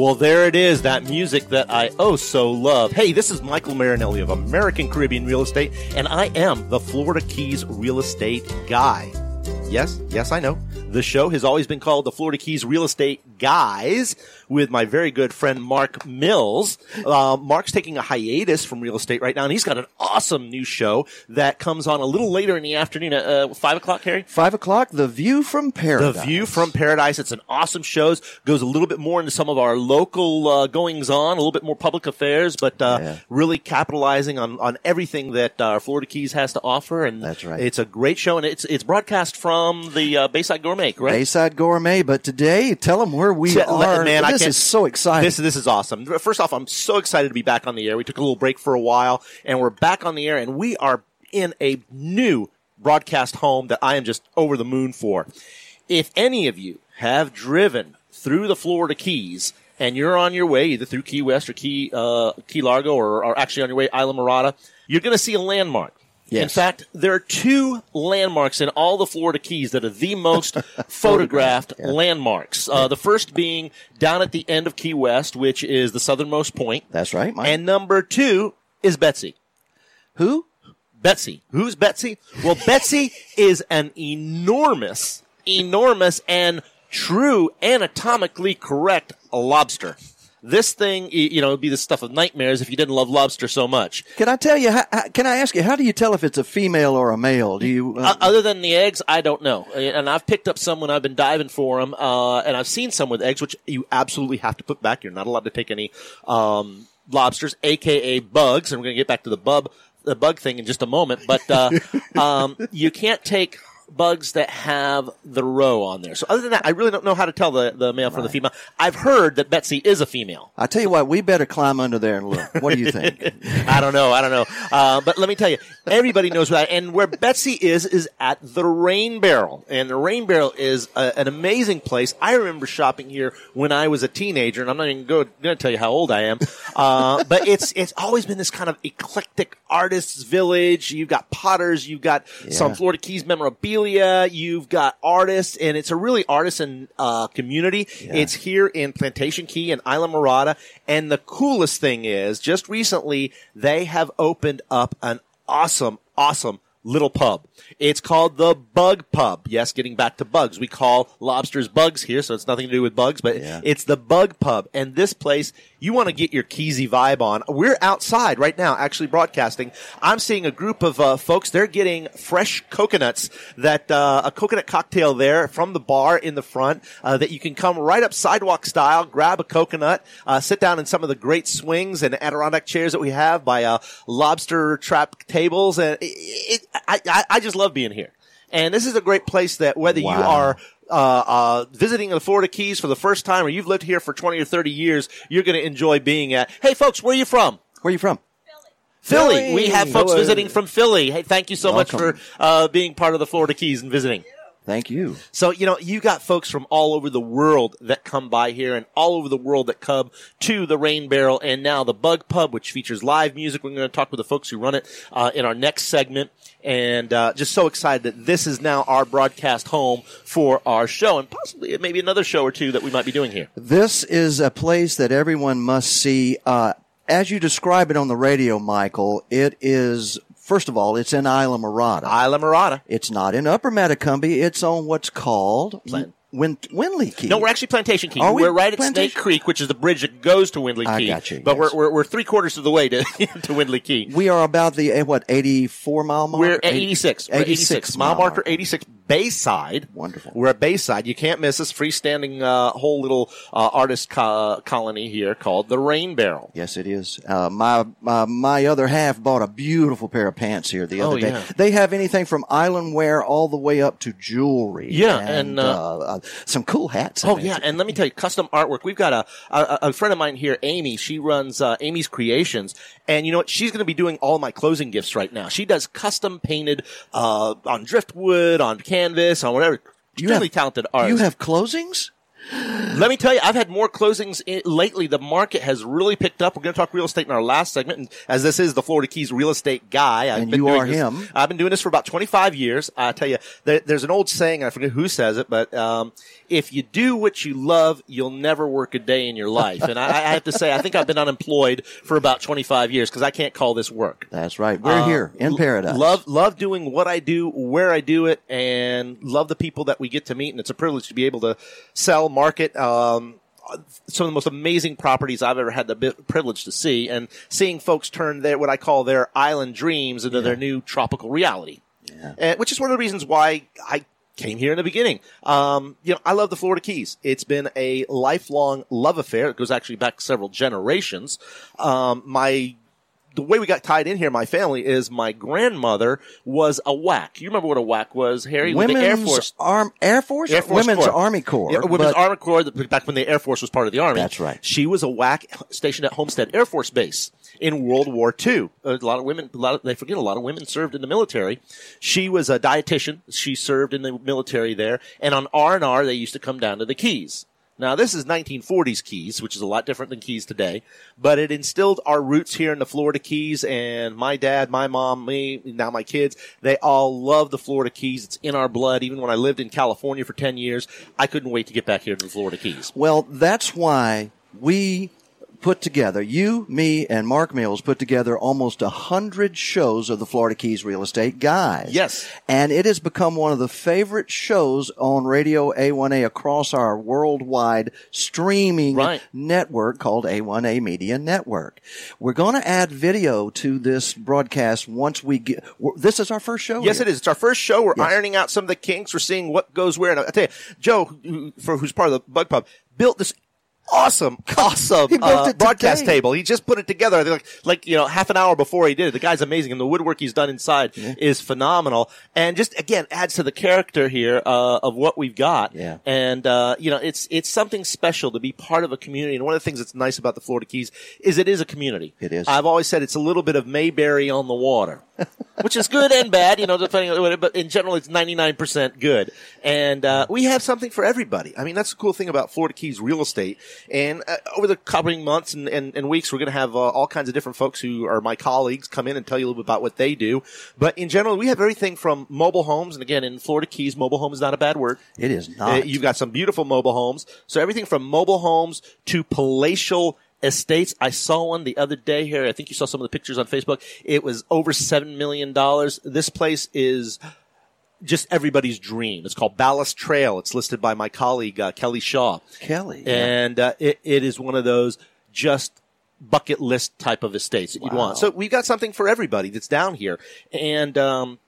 Well, there it is, that music that I oh so love. Hey, this is Michael Marinelli of American Caribbean Real Estate, and I am the Florida Keys real estate guy. Yes, yes, I know. The show has always been called the Florida Keys Real Estate Guys with my very good friend Mark Mills. Uh, Mark's taking a hiatus from real estate right now, and he's got an awesome new show that comes on a little later in the afternoon at uh, 5 o'clock, Harry? Five o'clock, The View from Paradise. The View from Paradise. It's an awesome show. Goes a little bit more into some of our local uh, goings on, a little bit more public affairs, but uh, Yeah. really capitalizing on, on everything that uh, Florida Keys has to offer. And That's right. It's a great show, and it's it's broadcast from the uh, Bayside Gourmet, correct? Bayside Gourmet, but today, tell them where we Tell- are. man, this is so exciting. This this is awesome. First off, I'm so excited to be back on the air. We took a little break for a while, and we're back on the air, and we are in a new broadcast home that I am just over the moon for. If any of you have driven through the Florida Keys and you're on your way either through Key West or Key uh, Key Largo or, or actually on your way Islamorada, you're going to see a landmark. In fact, there are two landmarks in all the Florida Keys that are the most photographed landmarks. Uh, the first being down at the end of Key West, which is the southernmost point. That's right, Mike. And number two is Betsy. Who? Betsy. Who's Betsy? Well, Betsy is an enormous, enormous and true anatomically correct lobster. This thing, you know, would be the stuff of nightmares if you didn't love lobster so much. Can I tell you? How, can I ask you? How do you tell if it's a female or a male? Do you? Uh, other than the eggs, I don't know. And I've picked up some when I've been diving for them, uh, and I've seen some with eggs, which you absolutely have to put back. You're not allowed to take any um, lobsters, aka bugs. And we're going to get back to the bub, the bug thing in just a moment. But uh, um, you can't take bugs that have the roe on there. So other than that, I really don't know how to tell the, the male from the female. I've heard that Betsy is a female. I tell you what, we better climb under there and look. What do you think? I don't know. I don't know. Uh, but let me tell you, everybody knows that. And where Betsy is is at the Rain Barrel, and the Rain Barrel is a, an amazing place. I remember shopping here when I was a teenager, and I'm not even going to tell you how old I am. Uh, but it's it's always been this kind of eclectic artists' village. You've got potters, you've got some Florida Keys memorabilia, you've got artists, and it's a really artisan uh, community. It's here in Plantation Key and Islamorada, and the coolest thing is, just recently they have opened up an awesome, awesome little pub. It's called the Bug Pub. Yes, getting back to bugs. We call lobsters bugs here, so it's nothing to do with bugs, but Yeah. it's the Bug Pub. And this place, you want to get your Keezy vibe on. We're outside right now, actually broadcasting. I'm seeing a group of uh, folks. They're getting fresh coconuts that, uh, a coconut cocktail there from the bar in the front, uh, that you can come right up sidewalk style, grab a coconut, uh, sit down in some of the great swings and Adirondack chairs that we have by, uh, lobster trap tables. And it, it, I, I, I just love being here. And this is a great place that whether you are uh, uh, visiting the Florida Keys for the first time or you've lived here for 20 or 30 years, you're going to enjoy being at. Hey, folks, where are you from? Where are you from? Philly. Philly. We have folks Hello. visiting from Philly. Hey, thank you so much for uh, being part of the Florida Keys and visiting. Thank you. So, you know, you got folks from all over the world that come by here and all over the world that come to the Rain Barrel and now the Bug Pub, which features live music. We're going to talk with the folks who run it uh, in our next segment. And uh, just so excited that this is now our broadcast home for our show and possibly maybe another show or two that we might be doing here. This is a place that everyone must see. Uh, as you describe it on the radio, Michael, it is, first of all, it's in Islamorada. Isla Morada. It's not in Upper Matacumbe. It's on what's called Plan- Win- Windley Key. No, we're actually Plantation Key. Are we? We're right at Plantation? Snake Creek, which is the bridge that goes to Windley I Key. got you, But yes. we're, we're, we're three quarters of the way to, to Windley Key. We are about the, eh, what, 84 mile mark? We're at Eight- 86. We're at 86. Mile marker 86 Bayside. Wonderful. We're at Bayside. You can't miss us. Freestanding uh, whole little uh, artist co- colony here called the Rain Barrel. Yes, it is. Uh, my, my my other half bought a beautiful pair of pants here the other Oh, day. yeah. They have anything from island wear all the way up to jewelry. Yeah, and, uh, uh, some cool hats. Oh yeah, and let me tell you, custom artwork. We've got a a, a friend of mine here, Amy. She runs uh, Amy's Creations, and you know what? She's going to be doing all my closing gifts right now. She does custom painted uh, on driftwood, on canvas, on whatever. You Extremely have- talented artist. You have closings? Let me tell you, I've had more closings in, lately. The market has really picked up. We're going to talk real estate in our last segment, and as this is the Florida Keys real estate guy, I've And been you doing are this- him. I've been doing this for about 25 years. I tell you, there, there's an old saying, I forget who says it, but um, if you do what you love, you'll never work a day in your life. And I, I have to say, I think I've been unemployed for about 25 years because I can't call this work. That's right. We're Uh, here in paradise. Love love doing what I do, where I do it, and love the people that we get to meet. And it's a privilege to be able to sell, market. Um, some of the most amazing properties I've ever had the bi- privilege to see, and seeing folks turn their what I call their island dreams into their new tropical reality, and, which is one of the reasons why I came here in the beginning. Um, you know, I love the Florida Keys. It's been a lifelong love affair. It goes actually back several generations. Um, my the way we got tied in here, my family, is my grandmother was a WAC. You remember what a WAC was, Harry? Women's the Air Force. Arm Air Force, Air Force Women's Corps. Army Corps. Yeah, Women's but- Army Corps, back when the Air Force was part of the Army. That's right. She was a WAC stationed at Homestead Air Force Base in World War II. A lot of women, a lot of, they forget a lot of women served in the military. She was a dietitian. She served in the military there. And on R&R, they used to come down to the Keys. Now, this is 1940s Keys, which is a lot different than Keys today, but it instilled our roots here in the Florida Keys and my dad, my mom, me, now my kids, they all love the Florida Keys. It's in our blood. Even when I lived in California for 10 years, I couldn't wait to get back here to the Florida Keys. Well, that's why we put together, you, me, and Mark Mills put together almost a hundred shows of the Florida Keys Real Estate Guys. Yes. And it has become one of the favorite shows on Radio A1A across our worldwide streaming Right. network called A1A Media Network. We're going to add video to this broadcast once we get, this is our first show. Yes, here. it is. It's our first show. We're Yes. ironing out some of the kinks. We're seeing what goes where. And I tell you, Joe, who, for who's part of the Bug Pub, built this awesome, awesome He uh, broadcast today. table. He just put it together. I think Like, like you know, half an hour before he did it. The guy's amazing, and the woodwork he's done inside is phenomenal. And just again adds to the character here uh, of what we've got. Yeah. And uh, you know, it's it's something special to be part of a community. And one of the things that's nice about the Florida Keys is it is a community. It is. I've always said it's a little bit of Mayberry on the water. Which is good and bad, you know, depending on what, but in general, it's 99% good. And, uh, we have something for everybody. I mean, that's the cool thing about Florida Keys real estate. And, uh, over the coming months and, and, and weeks, we're going to have, uh, all kinds of different folks who are my colleagues come in and tell you a little bit about what they do. But in general, we have everything from mobile homes. And again, in Florida Keys, mobile home is not a bad word. It is Uh, not. You've got some beautiful mobile homes. So everything from mobile homes to palatial estates. I saw one the other day here. I think you saw some of the pictures on Facebook. It was over $7 million. This place is just everybody's dream. It's called Ballast Trail. It's listed by my colleague, uh, Kelly Shaw. Kelly. yeah. And uh, it, it is one of those just bucket list type of estates that you'd want. So we've got something for everybody that's down here. And, um,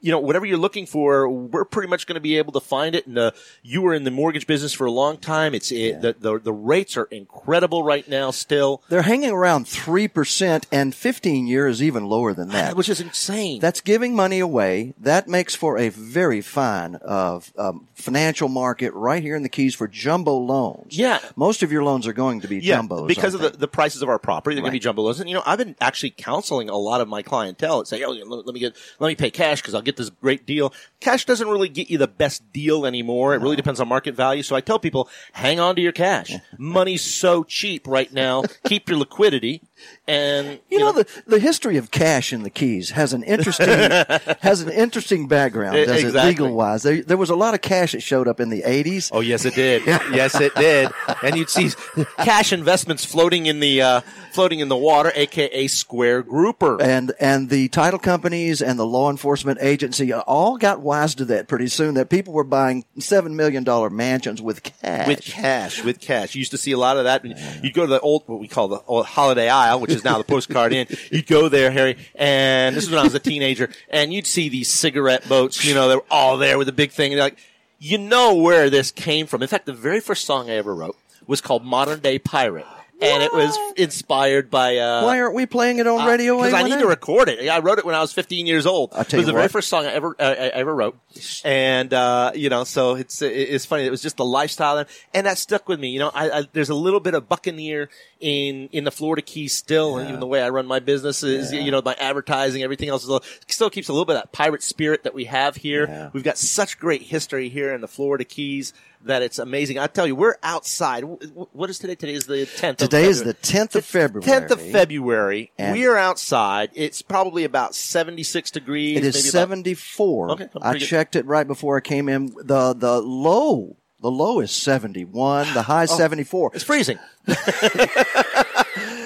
you know, whatever you're looking for, we're pretty much going to be able to find it. And uh, you were in the mortgage business for a long time. It's it, the, the the rates are incredible right now, still, They're hanging around 3% and 15 year is even lower than that. which is insane. That's giving money away. That makes for a very fine uh, um, financial market right here in the Keys for jumbo loans. Yeah. Most of your loans are going to be yeah, jumbos. because of the, the prices of our property, they're going to be jumbo loans. And you know, I've been actually counseling a lot of my clientele and say, "Oh, let, let me get, let me pay cash because I'll get this great deal." Cash doesn't really get you the best deal anymore. It really depends on market value. So I tell people, hang on to your cash. Money's so cheap right now. Keep your liquidity, and You know, the, the history of cash in the Keys has an interesting has an interesting background, does it, legal wise? There, there was a lot of cash that showed up in the eighties. Oh yes, it did. yes, it did. And you'd see cash investments floating in the uh, floating in the water, aka square grouper. And and the title companies and the law enforcement agency all got wise to that pretty soon. That people were buying seven million dollar mansions with cash. with cash, with cash. You used to see a lot of that. You'd go to the old, what we call the old Holiday Isle, which is now the postcard inn. You'd go there, Harry, and this is when I was a teenager, and you'd see these cigarette boats, you know, they were all there with a big thing. And like, you know where this came from. In fact, the very first song I ever wrote was called Modern Day Pirate. and it was inspired by. Uh, Why aren't we playing it on radio? Because I need A1A? to record it. I wrote it when I was 15 years old. I'll it was the very first song I ever uh, I ever wrote, and uh, you know, so it's it's funny. It was just the lifestyle, and that stuck with me. You know, I, I, there's a little bit of Buccaneer in in the Florida Keys still, and even the way I run my business is, you know, my advertising, everything else little, still keeps a little bit of that pirate spirit that we have here. Yeah. We've got such great history here in the Florida Keys. That it's amazing. I tell you, we're outside. Wh- wh- What is today? Today is the 10th. Today of is the February. 10th of February. 10th of February. And- we are outside. It's probably about 76 degrees. It is maybe about- 74. Okay, I good. checked it right before I came in. The the low the low is 71. The high is 74. Oh, It's freezing.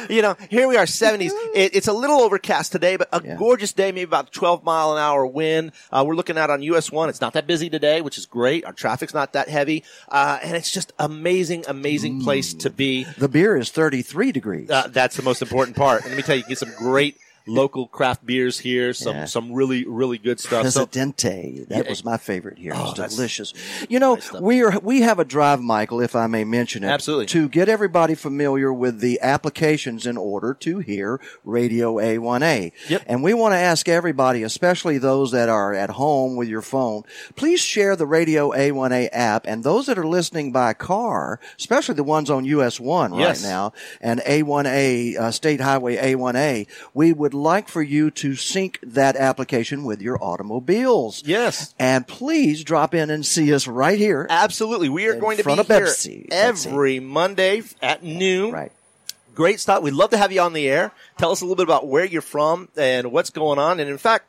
you know, here we are, 70s. It, it's a little overcast today, but a Yeah. gorgeous day, maybe about 12 mile an hour wind. Uh, we're looking out on US 1. It's not that busy today, which is great. Our traffic's not that heavy. Uh, and it's just amazing, amazing place to be. The beer is 33 degrees. Uh, that's the most important part. And let me tell you, you get some great local craft beers here, some, Yeah. some really, really good stuff. So, Presidente. That Yeah. was my favorite here. Oh, it's that's- delicious. You know, stuff. we are we have a drive, Michael, if I may mention it. Absolutely. To get everybody familiar with the applications in order to hear Radio A1A. Yep. And we want to ask everybody, especially those that are at home with your phone, please share the Radio A1A app. And those that are listening by car, especially the ones on US 1 right Yes. now, and A1A, uh, State Highway A1A, we would like for you to sync that application with your automobiles. yes. And please drop in and see us right here. Absolutely. We are going to be here. Pepsi. every Monday at noon. Right. Great stop. We'd love to have you on the air. Tell us a little bit about where you're from and what's going on. And in fact,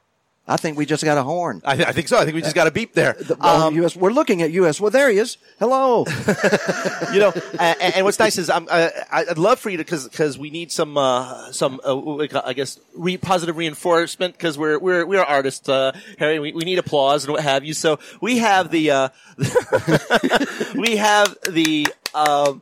I think we just got a horn. I, I think so. I think we just got a beep there. The- oh, Um, US, we're looking at US. Well, there he is. Hello. you know, and, and what's nice is I'm, uh, I'd love for you to because because we need some uh, some uh, what we call- I guess re- positive reinforcement because we're we're we're artists, uh, Harry. We, we need applause and what have you. So we have the uh, we have the. Um,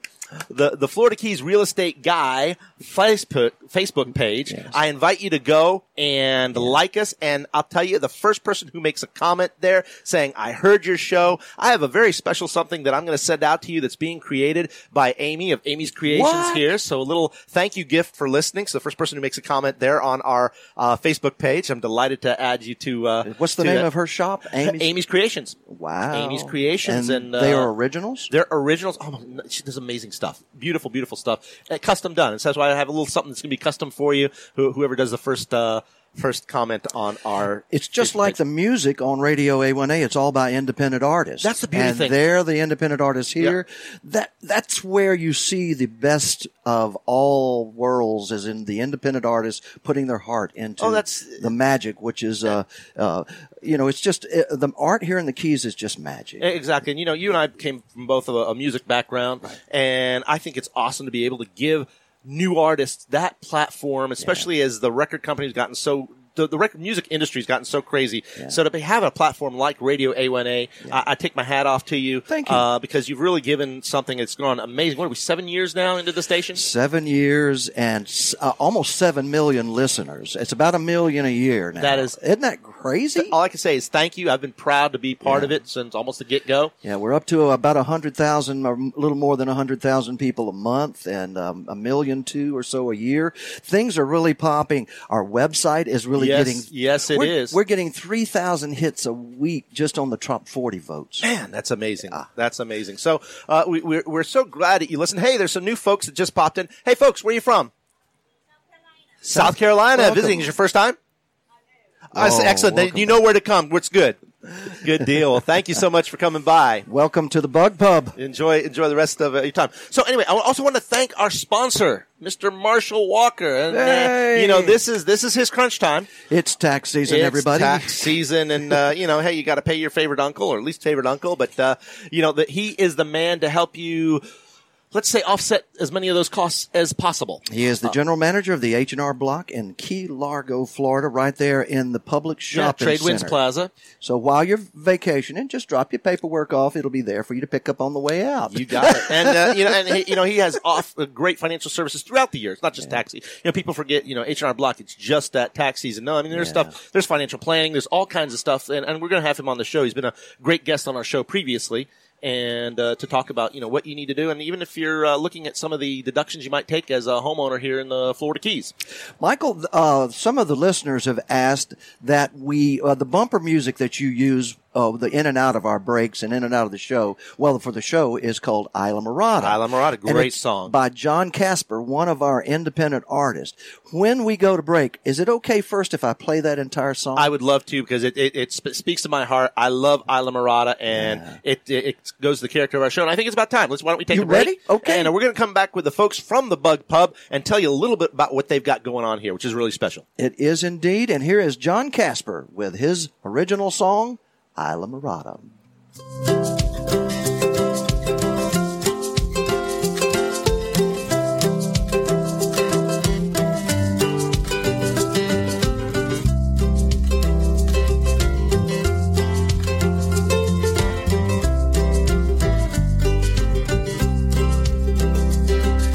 the the Florida Keys real estate guy Facebook Facebook page. I invite you to go and like us, and I'll tell you the first person who makes a comment there saying I heard your show. I have a very special something that I'm going to send out to you that's being created by Amy of Amy's Creations What? here. So a little thank you gift for listening. So the first person who makes a comment there on our uh, Facebook page, I'm delighted to add you to. Uh, What's the to name that. of her shop? Amy's. Amy's Creations. Wow. Amy's Creations, and, they uh, are originals. They're originals. Oh, does amazing stuff. Beautiful, beautiful stuff. Uh, custom done. And so that's why I have a little something that's going to be custom for you. Who, whoever does the first uh, first comment on our. It's just like the music on Radio A1A. It's all by independent artists. That's the beauty and thing. they're the independent artists here. That that's where you see the best of all worlds, is in the independent artists putting their heart into Oh, that's- the magic, which is uh, uh, you know, it's just uh, the art here in the Keys is just magic. Exactly. And you know, you and I came from both of a, a music background, and I think it's awesome to be able to give new artists that platform, especially as the record company's gotten so. The, the record music industry has gotten so crazy. So to have a platform like Radio A1A, I, I take my hat off to you. Thank you. Uh, because you've really given something that's gone amazing. What are we, seven years now into the station? Seven years and s- uh, almost seven million listeners. It's about a million a year now. That is- isn't that crazy? All I can say is thank you. I've been proud to be part of it since almost the get go. Yeah, we're up to about a hundred thousand, a little more than a hundred thousand people a month, and um, a million two or so a year. Things are really popping. Our website is really Yes, getting. yes, it we're, is. We're getting three thousand hits a week just on the top forty votes. Man, that's amazing. That's amazing. So uh, we, we're, we're so glad that you listen. Hey, there's some new folks that just popped in. Hey, folks, where are you from? South Carolina. South Welcome. Visiting is your first time? Uh, Oh, excellent. Welcome You know where to come. What's good? Good deal. Well, thank you so much for coming by. Welcome to the Bug Pub. Enjoy enjoy the rest of uh, your time. So anyway, I also want to thank our sponsor, Mr. Marshall Walker. And uh, you know this is this is his crunch time. It's tax season, It's everybody. tax season, and uh, you know, hey, you got to pay your favorite uncle or at least favorite uncle. But uh, you know that he is the man to help you. Let's say offset as many of those costs as possible. He is the general manager of the H and R Block in Key Largo, Florida, right there in the Publix Yeah, shopping Trade Winds. Plaza. So while you're vacationing, just drop your paperwork off. It'll be there for you to pick up on the way out. You got it. And uh, you know, and he, you know, he has off uh, great financial services throughout the year. It's not just taxi. You know, people forget. You know, H and R Block. It's just that tax season. No, I mean, there's Yeah. stuff. There's financial planning. There's all kinds of stuff. And, and we're going to have him on the show. He's been a great guest on our show previously. And uh, to talk about you know what you need to do, and even if you're uh, looking at some of the deductions you might take as a homeowner here in the Florida Keys. Michael, uh, some of the listeners have asked that we uh, the bumper music that you use uh, the in and out of our breaks and in and out of the show. Well, for the show is called Islamorada. Isla Morada, great song. by John Casper, one of our independent artists. When we go to break, is it okay first if I play that entire song? I would love to because it, it, it sp- speaks to my heart. I love Islamorada and it, it it goes to the character of our show. And I think it's about time. Let's why don't we take You a break? ready? Okay. And we're going to come back with the folks from the Bug Pub and tell you a little bit about what they've got going on here, which is really special. It is indeed. And here is John Casper with his original song, Islamorada.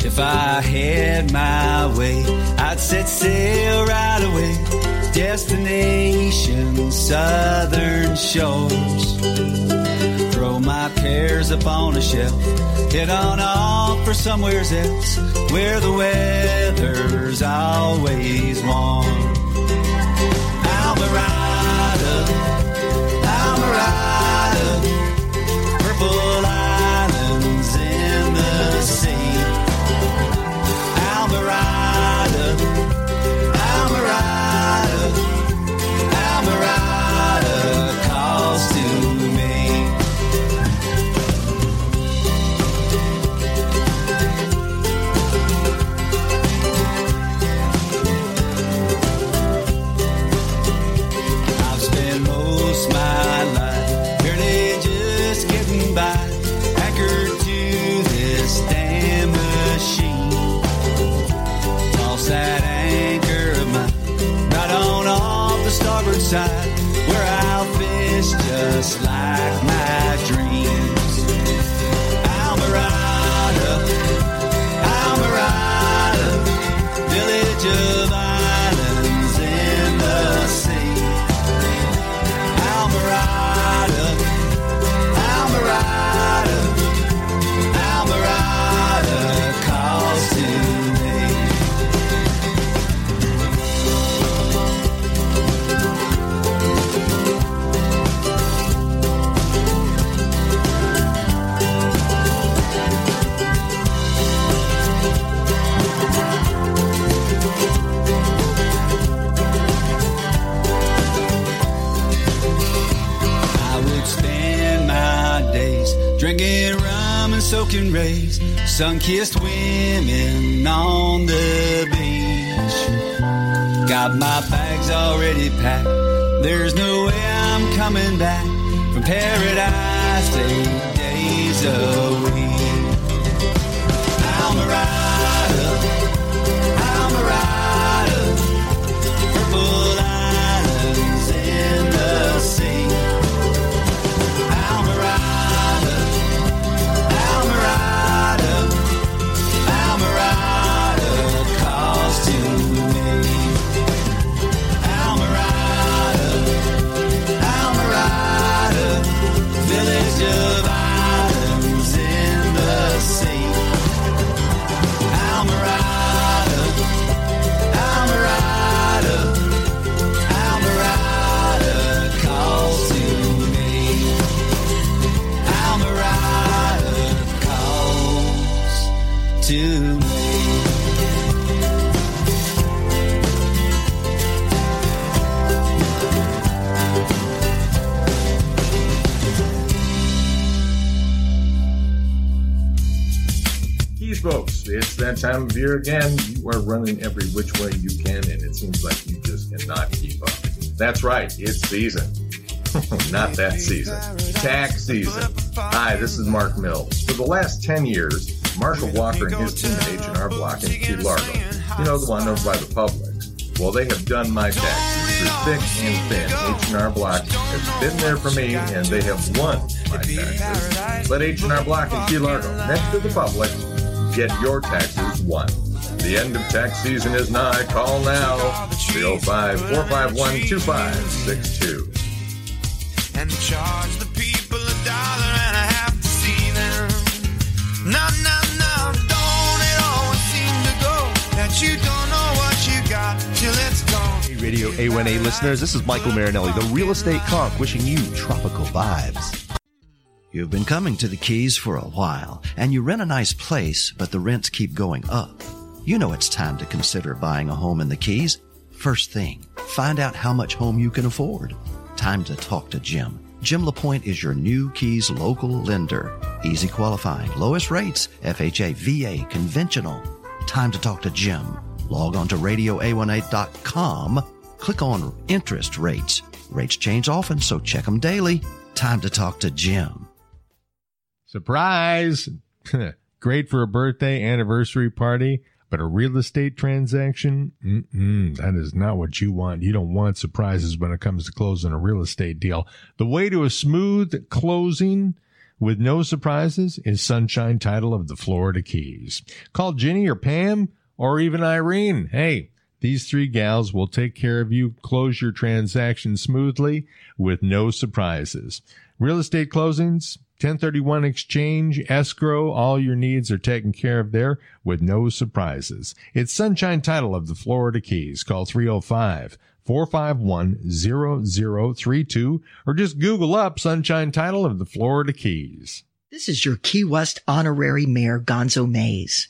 If I had my way, I'd set sail right away. Destination southern shores. Throw my cares upon a shelf. Head on off for somewheres else where the weather's always warm. Alvarado, Alvarado, purple side, where I'll fish just like my dreams. Alvarado, Alvarado, village soaking rays, sun-kissed women on the beach. Got my bags already packed. There's no way I'm coming back from paradise eight days a week. Time of year again. You are running every which way you can, and it seems like you just cannot keep up. That's right, it's season. Not that season. Tax season. Hi, this is Mark Mills. For the last 10 years, Marshall Walker and his team at H&R Block in Key Largo, you know, the one owned by the Publix. well, they have done my taxes through thick and thin. H&R Block has been there for me, and they have won my taxes. Let H&R Block in Key Largo, next to the Publix, get your taxes one. The end of tax season is nigh. Call now 305 451 2562. And charge the people a dollar and a half to see them. No, no, no, don't it always seem to go that you don't know what you got till it's gone. Hey, Radio A1A listeners, this is Michael Marinelli, the real estate conch, wishing you tropical vibes. You've been coming to the Keys for a while, and you rent a nice place, but the rents keep going up. You know it's time to consider buying a home in the Keys. First thing, find out how much home you can afford. Time to talk to Jim. Jim LaPointe is your new Keys local lender. Easy qualifying, lowest rates, FHA, VA, conventional. Time to talk to Jim. Log on to radioa1a.com. Click on interest rates. Rates change often, so check them daily. Time to talk to Jim. Surprise! Great for a birthday, anniversary party, but a real estate transaction? That is not what you want. You don't want surprises when it comes to closing a real estate deal. The way to a smooth closing with no surprises is Sunshine Title of the Florida Keys. Call Ginny or Pam or even Irene. Hey, these three gals will take care of you, close your transaction smoothly with no surprises. Real estate closings, 1031 exchange, escrow, all your needs are taken care of there with no surprises. It's Sunshine Title of the Florida Keys. Call 305 451 0032 or just Google up Sunshine Title of the Florida Keys. This is your Key West honorary mayor, Gonzo Mays,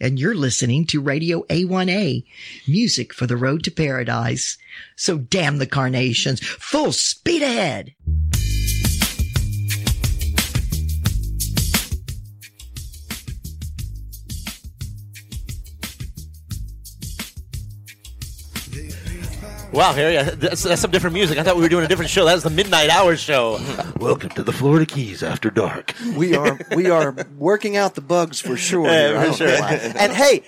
and you're listening to Radio A1A, music for the road to paradise. So damn the carnations, full speed ahead. Wow, Harry, that's, that's some different music. I thought we were doing a different show. That was the Midnight Hour show. Welcome to the Florida Keys after dark. We are we are working out the bugs for sure. Yeah, for sure. And hey,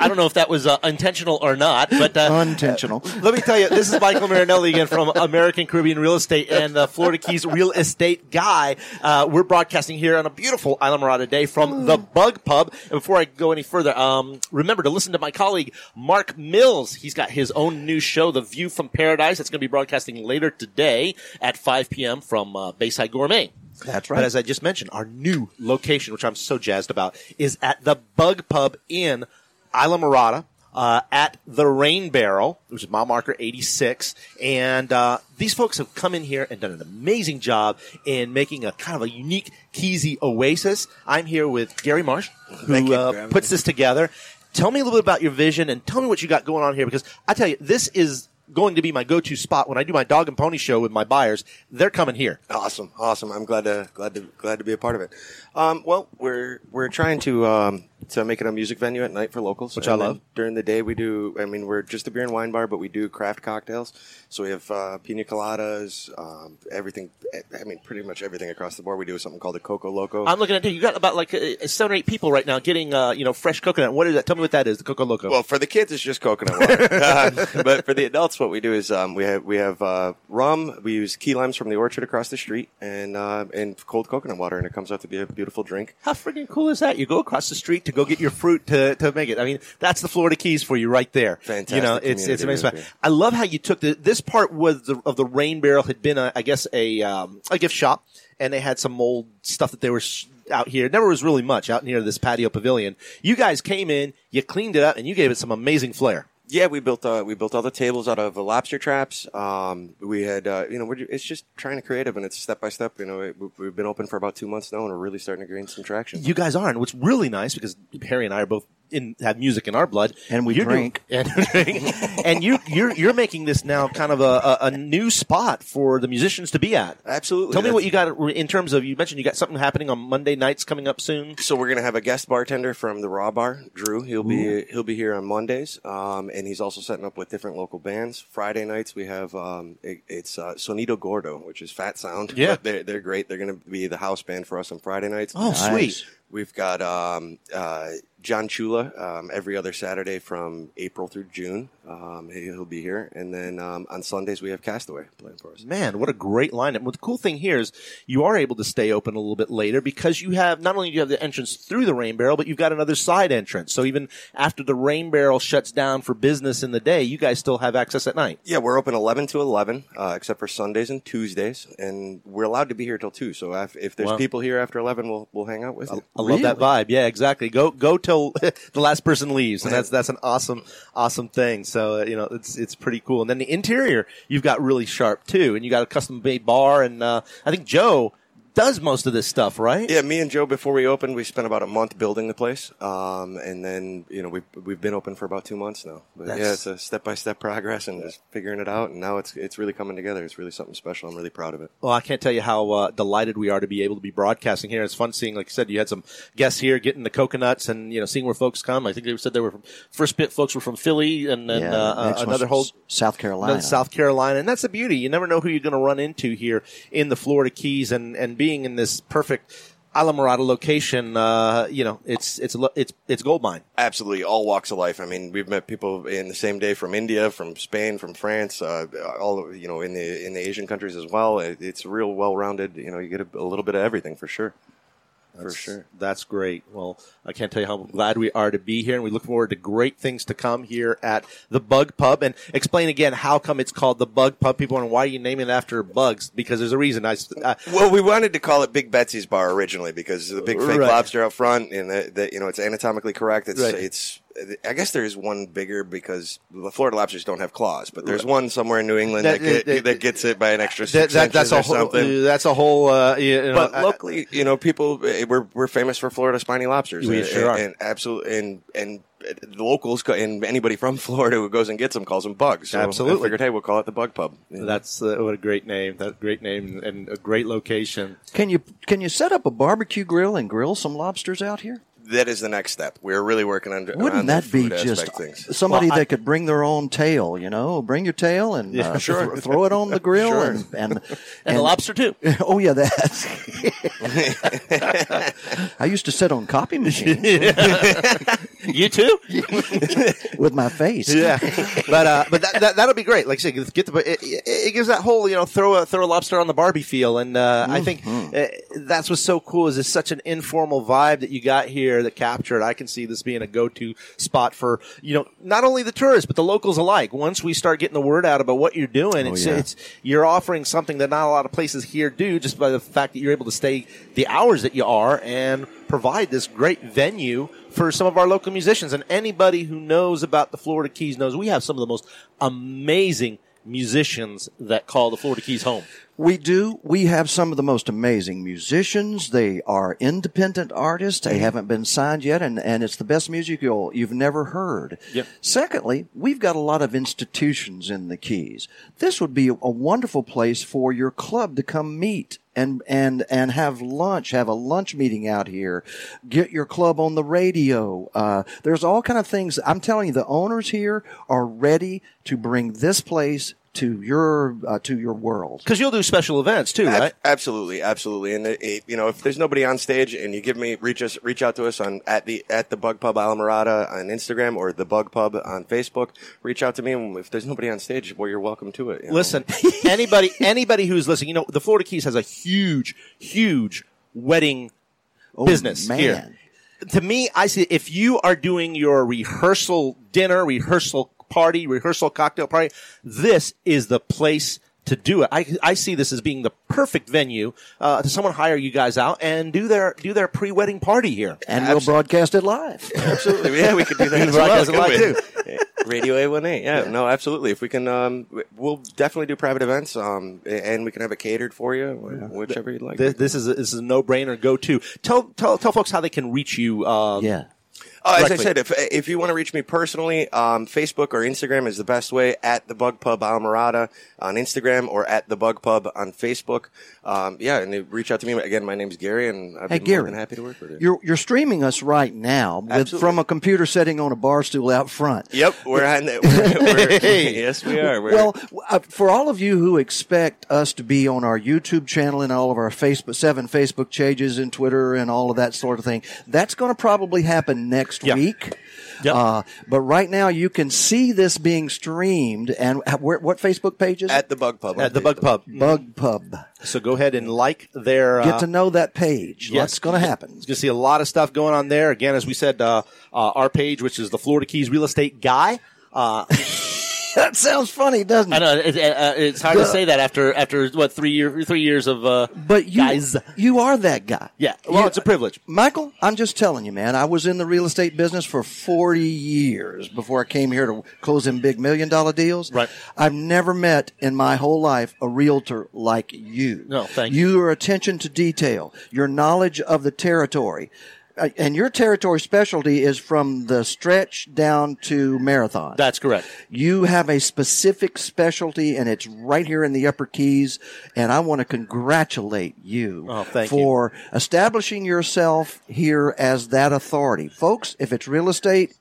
I don't know if that was uh, intentional or not, but uh, Unintentional. Let me tell you, this is Michael Marinelli again from American Caribbean Real Estate and the Florida Keys Real Estate Guy. Uh, we're broadcasting here on a beautiful Islamorada day from the Bug Pub. And before I go any further, um, remember to listen to my colleague Mark Mills. He's got his own new show, The View from Paradise. It's going to be broadcasting later today at 5 p.m. from uh, Bayside Gourmet. That's But right. as I just mentioned, our new location, which I'm so jazzed about, is at the Bug Pub in Islamorada. Uh, at the Rain Barrel, which is mile marker 86. And, uh, these folks have come in here and done an amazing job in making a kind of a unique Keezy oasis. I'm here with Gary Marsh, who, uh, puts this together. Tell me a little bit about your vision and tell me what you got going on here because I tell you, this is going to be my go-to spot when I do my dog and pony show with my buyers. They're coming here. Awesome, awesome. I'm glad to glad to glad to be a part of it. Um, well, we're we're trying to um, to make it a music venue at night for locals, Which And I love. During the day, we do. I mean, we're just a beer and wine bar, but we do craft cocktails. So we have uh, pina coladas, um, everything. I mean, pretty much everything across the board. We do something called the Coco Loco. I'm looking at you. You got about like uh, seven or eight people right now getting, uh, you know, fresh coconut. What is that? Tell me what that is. The Coco Loco. Well, for the kids, it's just coconut water. But for the adults, what we do is um, we have we have uh, rum. We use key limes from the orchard across the street, and uh, and cold coconut water, and it comes out to be a beautiful drink. How freaking cool is that? You go across the street to go get your fruit to, to make it. I mean, that's the Florida Keys for you right there. Fantastic You know, it's it's amazing. right. I love how you took the this part was the, of the rain barrel had been a, I guess a um, a gift shop, and they had some mold stuff that they were. sh- Out here, never was really much out near this patio pavilion. You guys came in, you cleaned it up, and you gave it some amazing flair. Yeah, we built uh, we built all the tables out of uh, lobster traps. Um, we had uh, you know it's just trying to creative and it's step by step. You know, it, we- we've been open for about two months now and we're really starting to gain some traction. You guys are, and what's really nice because Harry and I are both in have music in our blood, And we You're drink. and, drink. and you you're you're making this now kind of a, a, a new spot for the musicians to be at. Absolutely. Tell me what you got in terms of. You mentioned you got something happening on Monday nights coming up soon. So we're gonna have a guest bartender from the Raw Bar, Drew. He'll be he'll be here on Mondays, um, and he's also setting up with different local bands. Friday nights we have um, it, it's uh, Sonido Gordo, which is Fat Sound. Yeah. But they're they're great. They're gonna be the house band for us on Friday nights. Oh, sweet. We've got um, uh, John Chula um, every other Saturday from April through June. Um, he- he'll be here, and then um, on Sundays we have Castaway playing for us. Man, what a great lineup. Well, the cool thing here is you are able to stay open a little bit later because you have, not only do you have the entrance through the rain barrel, but you've got another side entrance. So even after the rain barrel shuts down for business in the day, you guys still have access at night. Yeah, we're open 11 to 11, uh, except for Sundays and Tuesdays, and we're allowed to be here till 2. So if, if there's Wow. people here after 11, we'll, we'll hang out with you. I love that vibe. Yeah, exactly. Go go till the last person leaves, and that's that's an awesome awesome thing. So uh, you know it's it's pretty cool. And then the interior you've got really sharp too, and you got a custom made bar, and uh, I think Joe does most of this stuff, right? Yeah, me and Joe before we opened, we spent about a month building the place, um, and then you know we've we've been open for about two months now. But yeah, That's- it's a step by step progress and just figuring it out, and now it's it's really coming together. It's really something special. I'm really proud of it. Well, I can't tell you how uh, delighted we are to be able to be broadcasting here. It's fun seeing, like you said, you had some guests here getting the coconuts and you know seeing where folks come. I think they said they were from first bit folks were from Philly and then Yeah, uh, next one's another whole South Carolina. South Carolina, and that's the beauty. You never know who you're going to run into here in the Florida Keys, and and being in this perfect Islamorada location, uh, you know, it's it's it's it's gold mine. Absolutely, all walks of life. I mean, we've met people in the same day from India, from Spain, from France, uh, all you know in the in the Asian countries as well. It's real well rounded. You know, you get a, a little bit of everything for sure. For sure. That's great. Well, I can't tell you how glad we are to be here, and we look forward to great things to come here at the Bug Pub. And explain again how come it's called the Bug Pub. People wonder why are you name it after bugs because there's a reason. I, uh, Well, we wanted to call it Big Betsy's Bar originally because the big fake Right. lobster out front, and the, the, you know it's anatomically correct. It's Right. it's. I guess there is one bigger because the Florida lobsters don't have claws, but there's one somewhere in New England That- that, get, that- that gets it by an extra that, six that, that's inches a or whole. something. That's a whole. Uh, you know, But I- locally, you know, people eh, we're we're famous for Florida spiny lobsters. We and, sure are. and absolutely, and and the locals and anybody from Florida who goes and gets them calls them bugs. So Absolutely. I figured, hey, we'll call it the Bug Pub. Yeah. That's uh, what a great name. That great name and a great location. Can you can you set up a barbecue grill and grill some lobsters out here? That is the next step. We're really working on. on Wouldn't the that be just things. somebody Well, I- that could bring their own tail? You know, bring your tail and Yeah, uh, sure. th- throw it on the grill Sure. and, and And, the lobster too. Oh yeah, that. I used to sit on copy machines you too. with my face. Yeah, but uh, but that, that that'll be great. Like I said, get the it, it, it gives that whole you know throw a throw a lobster on the Barbie feel, and uh, I think uh, that's what's so cool is it's such an informal vibe that you got here that captured. I can see this being a go to spot for you know not only the tourists but the locals alike. Once we start getting the word out about what you're doing, it's yeah. it's you're offering something that not a lot of places here do, just by the fact that you're able to stay the hours that you are and provide this great venue for some of our local musicians. And anybody who knows about the Florida Keys knows we have some of the most amazing musicians that call the Florida Keys home. We do. We have some of the most amazing musicians. They are independent artists. They haven't been signed yet, and, and it's the best music you'll, you've never heard. Yep. Secondly, we've got a lot of institutions in the Keys. This would be a, a wonderful place for your club to come meet and and and have lunch, have a lunch meeting out here. Get your club on the radio. Uh, there's all kind of things. I'm telling you, the owners here are ready to bring this place to your uh, to your world. Because you'll do special events too, Ab- right? Absolutely, absolutely. And it, it- you know, if there's nobody on stage, and you give me reach us, reach out to us on at the at the Bug Pub Islamorada on Instagram or the Bug Pub on Facebook. Reach out to me, and if there's nobody on stage, well, you're welcome to it. you know. Listen, anybody anybody who's listening, you know, the Florida Keys has a huge, huge wedding Oh, business man. here. To me, I see if you are doing your rehearsal dinner, rehearsal party, rehearsal cocktail party, this is the place to do it. I, I see this as being the perfect venue uh, to someone hire you guys out and do their do their pre wedding party here. and we'll broadcast it live. absolutely, yeah, we could do that. can as well, broadcast it couldn't live, we? Radio A1A, yeah, no, absolutely. If we can, um, we'll definitely do private events, um, and we can have it catered for you, whichever you'd like. This, this is a, this is a no brainer go to. Tell tell tell folks how they can reach you. Um, yeah. Uh, as I said, if if you want to reach me personally, um, Facebook or Instagram is the best way. At the Bug Pub Islamorada on Instagram or at the Bug Pub on Facebook. Um, yeah, and reach out to me again. My name's Gary, and I've Hey, been Gary. happy to work with you. You're you're streaming us right now with, from a computer sitting on a bar stool out front. Yep, we're on. We're, we're, yes, we are. We're, Well, uh, for all of you who expect us to be on our YouTube channel and all of our Facebook, seven Facebook pages and Twitter and all of that sort of thing, that's going to probably happen next Yeah. week. Yep. Uh, but right now you can see this being streamed and uh, where, what Facebook pages? at the Bug Pub. at the Bug Pub. Bug Pub. So go ahead and like their. Get uh, to know that page. yes. What's going to happen? You're going to see a lot of stuff going on there. Again, as we said, uh, uh, our page, which is the Florida Keys Real Estate Guy. That sounds funny, doesn't it? I know it, uh, it's hard to say that after after what three year three years of uh, But you, guys. you are that guy. Yeah, well, You- it's a privilege. Michael, I'm just telling you, man. I was in the real estate business for 40 years before I came here to close in big million dollar deals. Right. I've never met in my whole life a realtor like you. No, thank you. Your attention to detail, your knowledge of the territory. Uh, And your territory specialty is from the stretch down to marathon. That's correct. You have a specific specialty and it's right here in the upper keys. And I want to congratulate you Oh, thank you. for establishing yourself here as that authority. Folks, if it's real estate,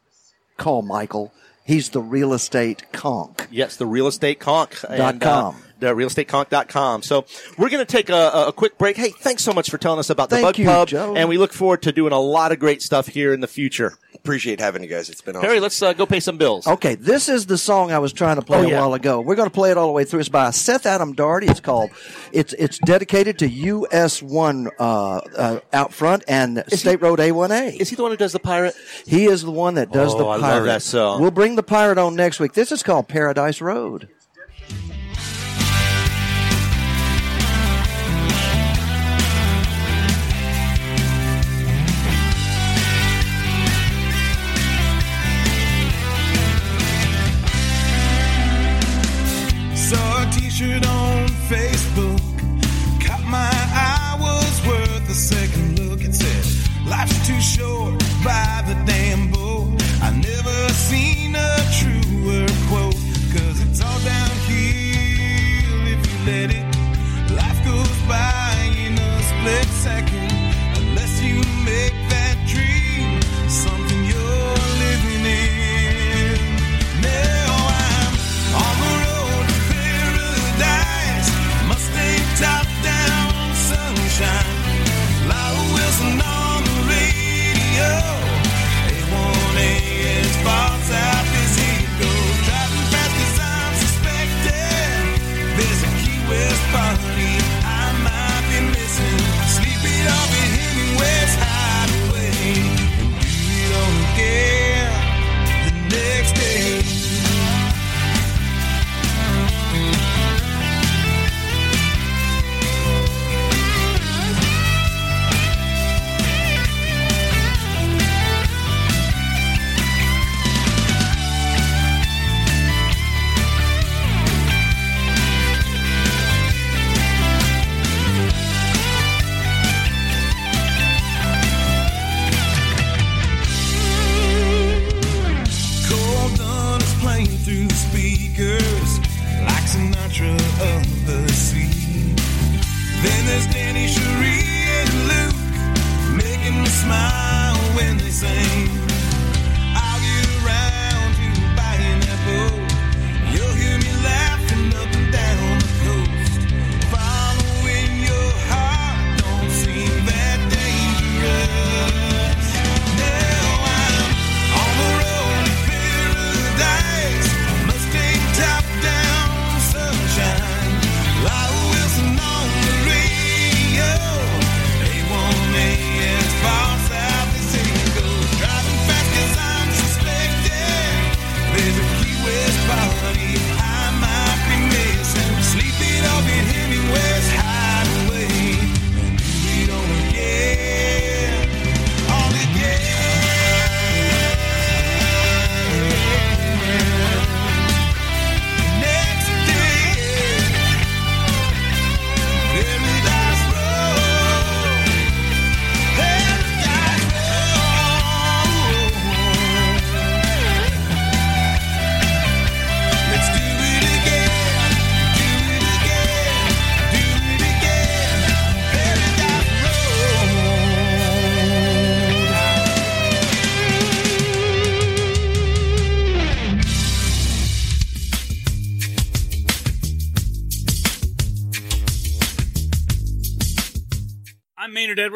call Michael. He's the real estate conch. Yes, the real estate conch. Dot com. Uh, the realestateconk.com. So we're going to take a, a quick break. Hey, thanks so much for telling us about the Thank Bug you, Pub. Joe. And we look forward to doing a lot of great stuff here in the future. Appreciate having you guys. It's been awesome. Harry, let's uh, go pay some bills. Okay, this is the song I was trying to play Oh, a while ago. We're going to play it all the way through. It's by Seth Adam Darty. It's called. It's it's dedicated to US One uh, uh, out front and State Road A1A. Is he the one who does the pirate? He is the one that does Oh, the I pirate. love that song. We'll bring the pirate on next week. This is called Paradise Road.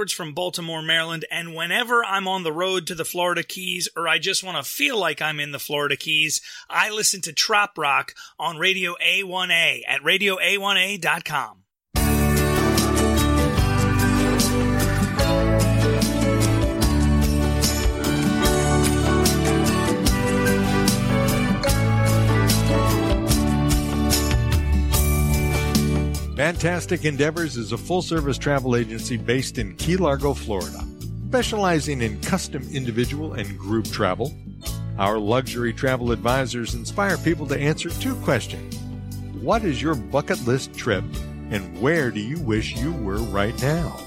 Edwards from Baltimore, Maryland, and whenever I'm on the road to the Florida Keys or I just want to feel like I'm in the Florida Keys, I listen to Trop Rock on Radio A1A at radioa1a.com. Fantastic Endeavors is a full service travel agency based in Key Largo, Florida, specializing in custom individual and group travel. Our luxury travel advisors inspire people to answer two questions What is your bucket list trip, and where do you wish you were right now?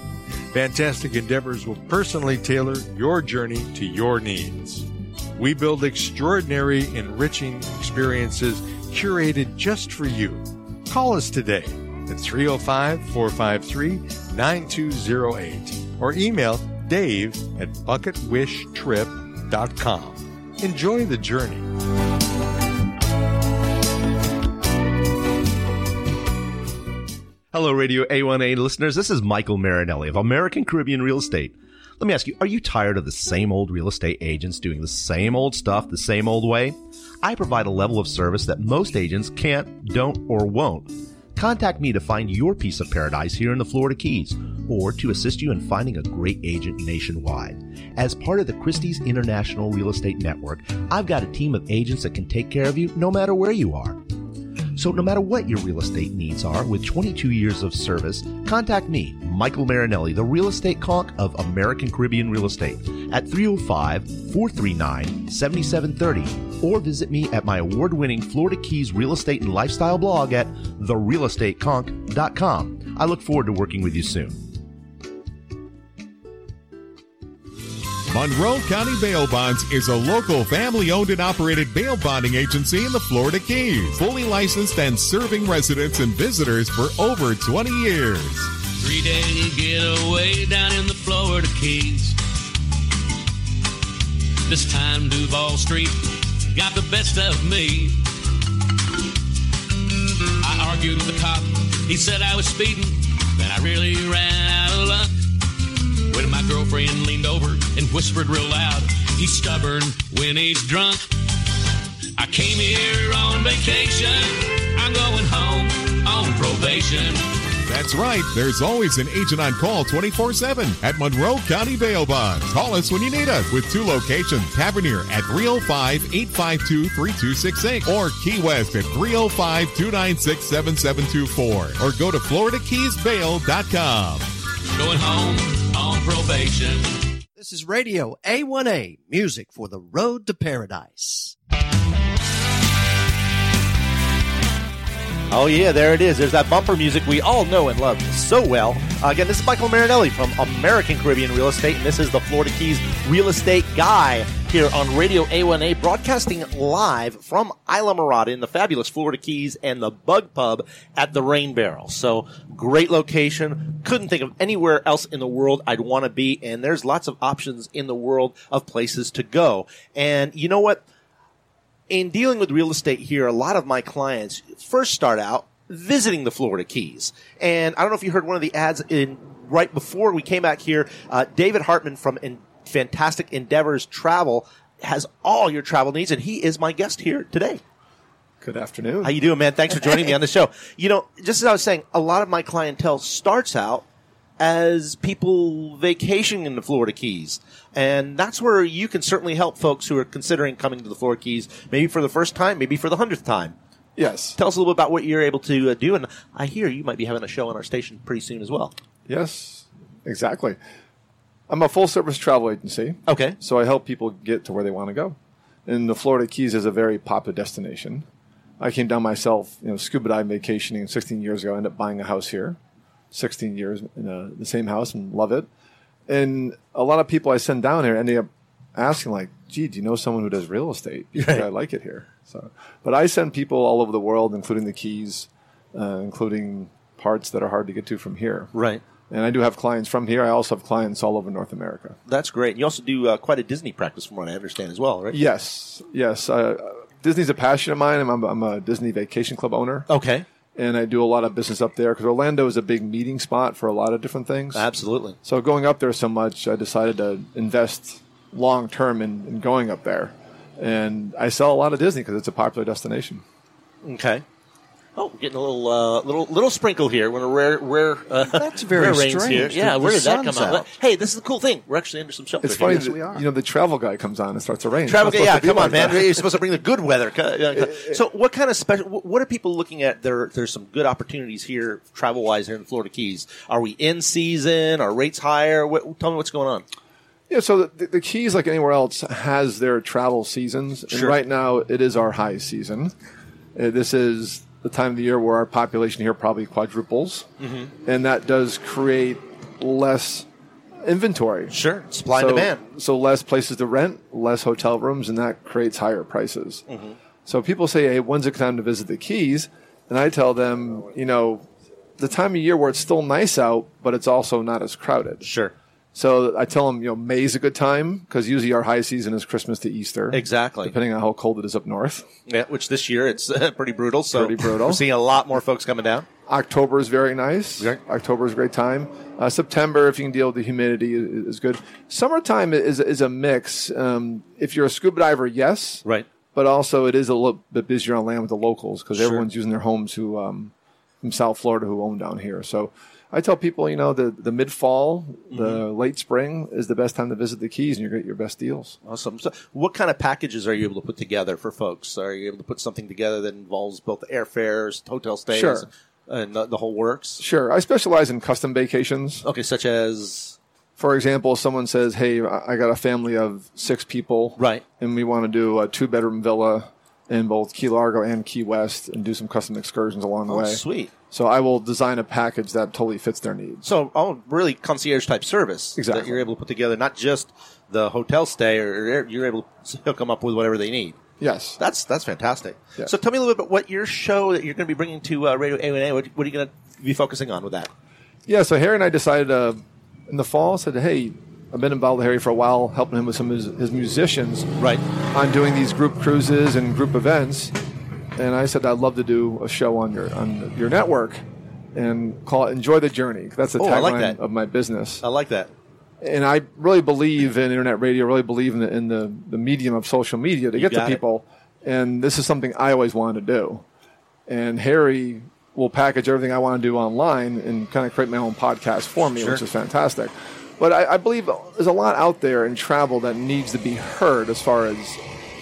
Fantastic Endeavors will personally tailor your journey to your needs. We build extraordinary, enriching experiences curated just for you. Call us today at 305 453 9208 or email dave at bucketwishtrip.com. Enjoy the journey. Hello, Radio A1A listeners. This is Michael Marinelli of American Caribbean Real Estate. Let me ask you, are you tired of the same old real estate agents doing the same old stuff the same old way? I provide a level of service that most agents can't, don't, or won't. Contact me to find your piece of paradise here in the Florida Keys or to assist you in finding a great agent nationwide. As part of the Christie's International Real Estate Network, I've got a team of agents that can take care of you no matter where you are. So, no matter what your real estate needs are, with 22 years of service, contact me, Michael Marinelli, the real estate conch of American Caribbean Real Estate, at 305 439 7730, or visit me at my award winning Florida Keys real estate and lifestyle blog at therealestateconch.com. I look forward to working with you soon. Monroe County Bail Bonds is a local family owned and operated bail bonding agency in the Florida Keys, fully licensed and serving residents and visitors for over 20 years. Three day getaway down in the Florida Keys. This time Duval Street got the best of me. I argued with the cop. He said I was speeding. Then I really ran out girlfriend leaned over and whispered real loud, he's stubborn when he's drunk. I came here on vacation. I'm going home on probation. That's right, there's always an agent on call 24 7 at Monroe County Bail Bonds. Call us when you need us with two locations Tavernier at 305 852 3268 or Key West at 305 296 7724 or go to FloridaKeysBail.com. Going home probation. This is Radio A1A, music for the road to paradise. Oh, yeah, there it is. There's that bumper music we all know and love so well. Uh, again, this is Michael Marinelli from American Caribbean Real Estate, and this is the Florida Keys Real Estate Guy here on Radio A1A, broadcasting live from Islamorada in the fabulous Florida Keys and the Bug Pub at the Rain Barrel. So, great location. Couldn't think of anywhere else in the world I'd want to be, and there's lots of options in the world of places to go. And you know what? in dealing with real estate here, a lot of my clients first start out visiting the Florida Keys. And I don't know if you heard one of the ads in right before we came back here. Uh, David Hartman from in Fantastic Endeavors Travel has all your travel needs, and he is my guest here today. Good afternoon. How you doing, man? Thanks for joining me on the show. You know, just as I was saying, a lot of my clientele starts out as people vacationing in the Florida Keys. And that's where you can certainly help folks who are considering coming to the Florida Keys, maybe for the first time, maybe for the hundredth time. Yes. Tell us a little bit about what you're able to uh, do. And I hear you might be having a show on our station pretty soon as well. Yes, exactly. I'm a full service travel agency. Okay. So I help people get to where they want to go. And the Florida Keys is a very popular destination. I came down myself, you know, scuba diving vacationing 16 years ago. I ended up buying a house here, 16 years in uh the same house and love it. And a lot of people I send down here end up asking like, gee, do you know someone who does real estate? Because I like it here. So, but I send people all over the world, including the Keys, uh, including parts that are hard to get to from here. Right. And I do have clients from here. I also have clients all over North America. That's great. You also do uh, quite a Disney practice, from what I understand, as well, right? Yes, yes. Uh, Disney's a passion of mine. I'm, I'm a Disney Vacation Club owner. Okay. And I do a lot of business up there because Orlando is a big meeting spot for a lot of different things. Absolutely. So going up there so much, I decided to invest long term in, in going up there. And I sell a lot of Disney because it's a popular destination. Okay. Oh, we're getting a little, uh, little, little sprinkle here. When a rare, rare, uh, That's very rare rains strange. Here. Yeah, The- where the did that come sun's out? out. Hey, this is the cool thing. We're actually under some shelter. It's funny here. that you know the travel guy comes on and starts to rain. Travel, It's not yeah, supposed to be come on, like man. You're supposed to bring the good weather. So, what kind of special? What are people looking at? There, there's some good opportunities here, travel wise, here in the Florida Keys. Are we in season? Are rates higher? What, tell me what's going on. Yeah, so the, the Keys, like anywhere else, has their travel seasons, and Sure. right now it is our high season. Uh, this is the time of the year where our population here probably quadruples, Mm-hmm. and that does create less inventory. Sure, supply so, and demand. So less places to rent, less hotel rooms, and that creates higher prices. Mm-hmm. So people say, "Hey, when's it time to visit the Keys?" And I tell them, you know, the time of year where it's still nice out, but it's also not as crowded. Sure. So I tell them, you know, May's a good time because usually our high season is Christmas to Easter. Exactly. Depending on how cold it is up north. Yeah, which this year it's uh, pretty brutal. So Pretty brutal. We're seeing a lot more folks coming down. October is very nice. Right. October is a great time. Uh, September, if you can deal with the humidity, is, is good. Summertime is is a mix. Um, if you're a scuba diver, yes, Right. but also it is a little bit busier on land with the locals because Sure. everyone's using their homes who um, from South Florida who own down here. So I tell people, you know, the the mid fall, the Mm-hmm. late spring is the best time to visit the Keys, and you get your best deals. Awesome. So, what kind of packages are you able to put together for folks? Are you able to put something together that involves both airfares, hotel stays, Sure. and the, the whole works? Sure, I specialize in custom vacations. Okay, such as For example, someone says, "Hey, I I got a family of six people, Right. and we want to do a two bedroom villa in both Key Largo and Key West, and do some custom excursions along the oh, way." sweet. So I will design a package that totally fits their needs. So, oh, really concierge type service that you're able to put together, not just the hotel stay, or you're able to hook them up with whatever they need. Yes. That's that's fantastic. Yeah. So, tell me a little bit about what your show that you're going to be bringing to uh, Radio A1A. What, what are you going to be focusing on with that? Yeah, so Harry and I decided uh, in the fall, said, hey, I've been involved with Harry for a while, helping him with some of his, his musicians Right. on doing these group cruises and group events. And I said, I'd love to do a show on your on your network and call it Enjoy the Journey. That's the Oh, like tagline that. of my business. I like that. and I really believe in internet radio, really believe in the, in the, the medium of social media to You get to got it. people. And this is something I always wanted to do. And Harry will package everything I want to do online and kind of create my own podcast for me, Sure. which is fantastic. But I, I believe there's a lot out there in travel that needs to be heard as far as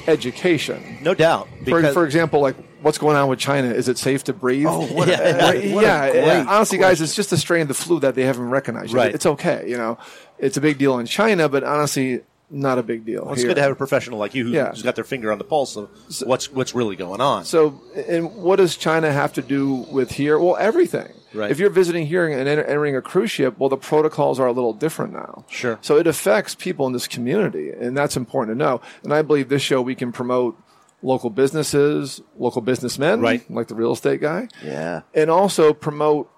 education. No doubt. For, for example, like what's going on with China? Is it safe to breathe? Oh, what yeah, a- what a yeah. great honestly, guys, it's just a strain of the flu that they haven't recognized. Right. It's okay. You know, it's a big deal in China, but honestly, not a big deal. Well, it's here. good to have a professional like you who- Yeah. who's got their finger on the pulse of what's what's really going on. So, and what does China have to do with here? Well, everything. Right. If you're visiting here and enter- entering a cruise ship, well, the protocols are a little different now. Sure. So it affects people in this community, and that's important to know. And I believe this show we can promote local businesses, local businessmen, Right. like the real estate guy, Yeah. and also promote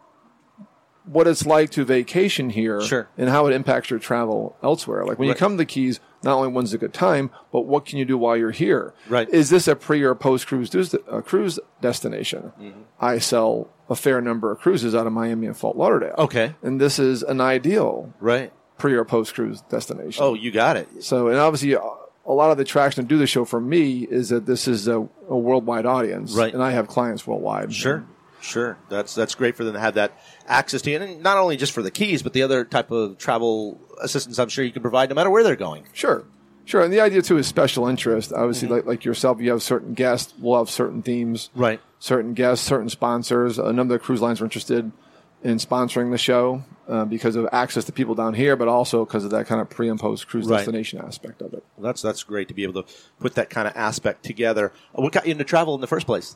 what it's like to vacation here Sure. and how it impacts your travel elsewhere. Like when you come to the Keys, not only when's a good time, but what can you do while you're here? Right. Is this a pre or post cruise uh, cruise destination? Mm-hmm. I sell a fair number of cruises out of Miami and Fort Lauderdale. Okay. And this is an ideal right. pre or post cruise destination. Oh, you got it. So, and obviously, uh, a lot of the attraction to do the show for me is that this is a, a worldwide audience, Right. And I have clients worldwide. Sure. Sure. That's that's great for them to have that access to you, and not only just for the keys, but the other type of travel assistance I'm sure you can provide no matter where they're going. Sure. Sure. And the idea too is special interest. Obviously, Mm-hmm. like, like yourself, you have certain guests, we'll have certain themes, Right. certain guests, certain sponsors. A number of the cruise lines are interested in sponsoring the show uh, because of access to people down here, but also because of that kind of pre and post cruise Right. destination aspect of it. Well, that's that's great to be able to put that kind of aspect together. What got you into travel in the first place?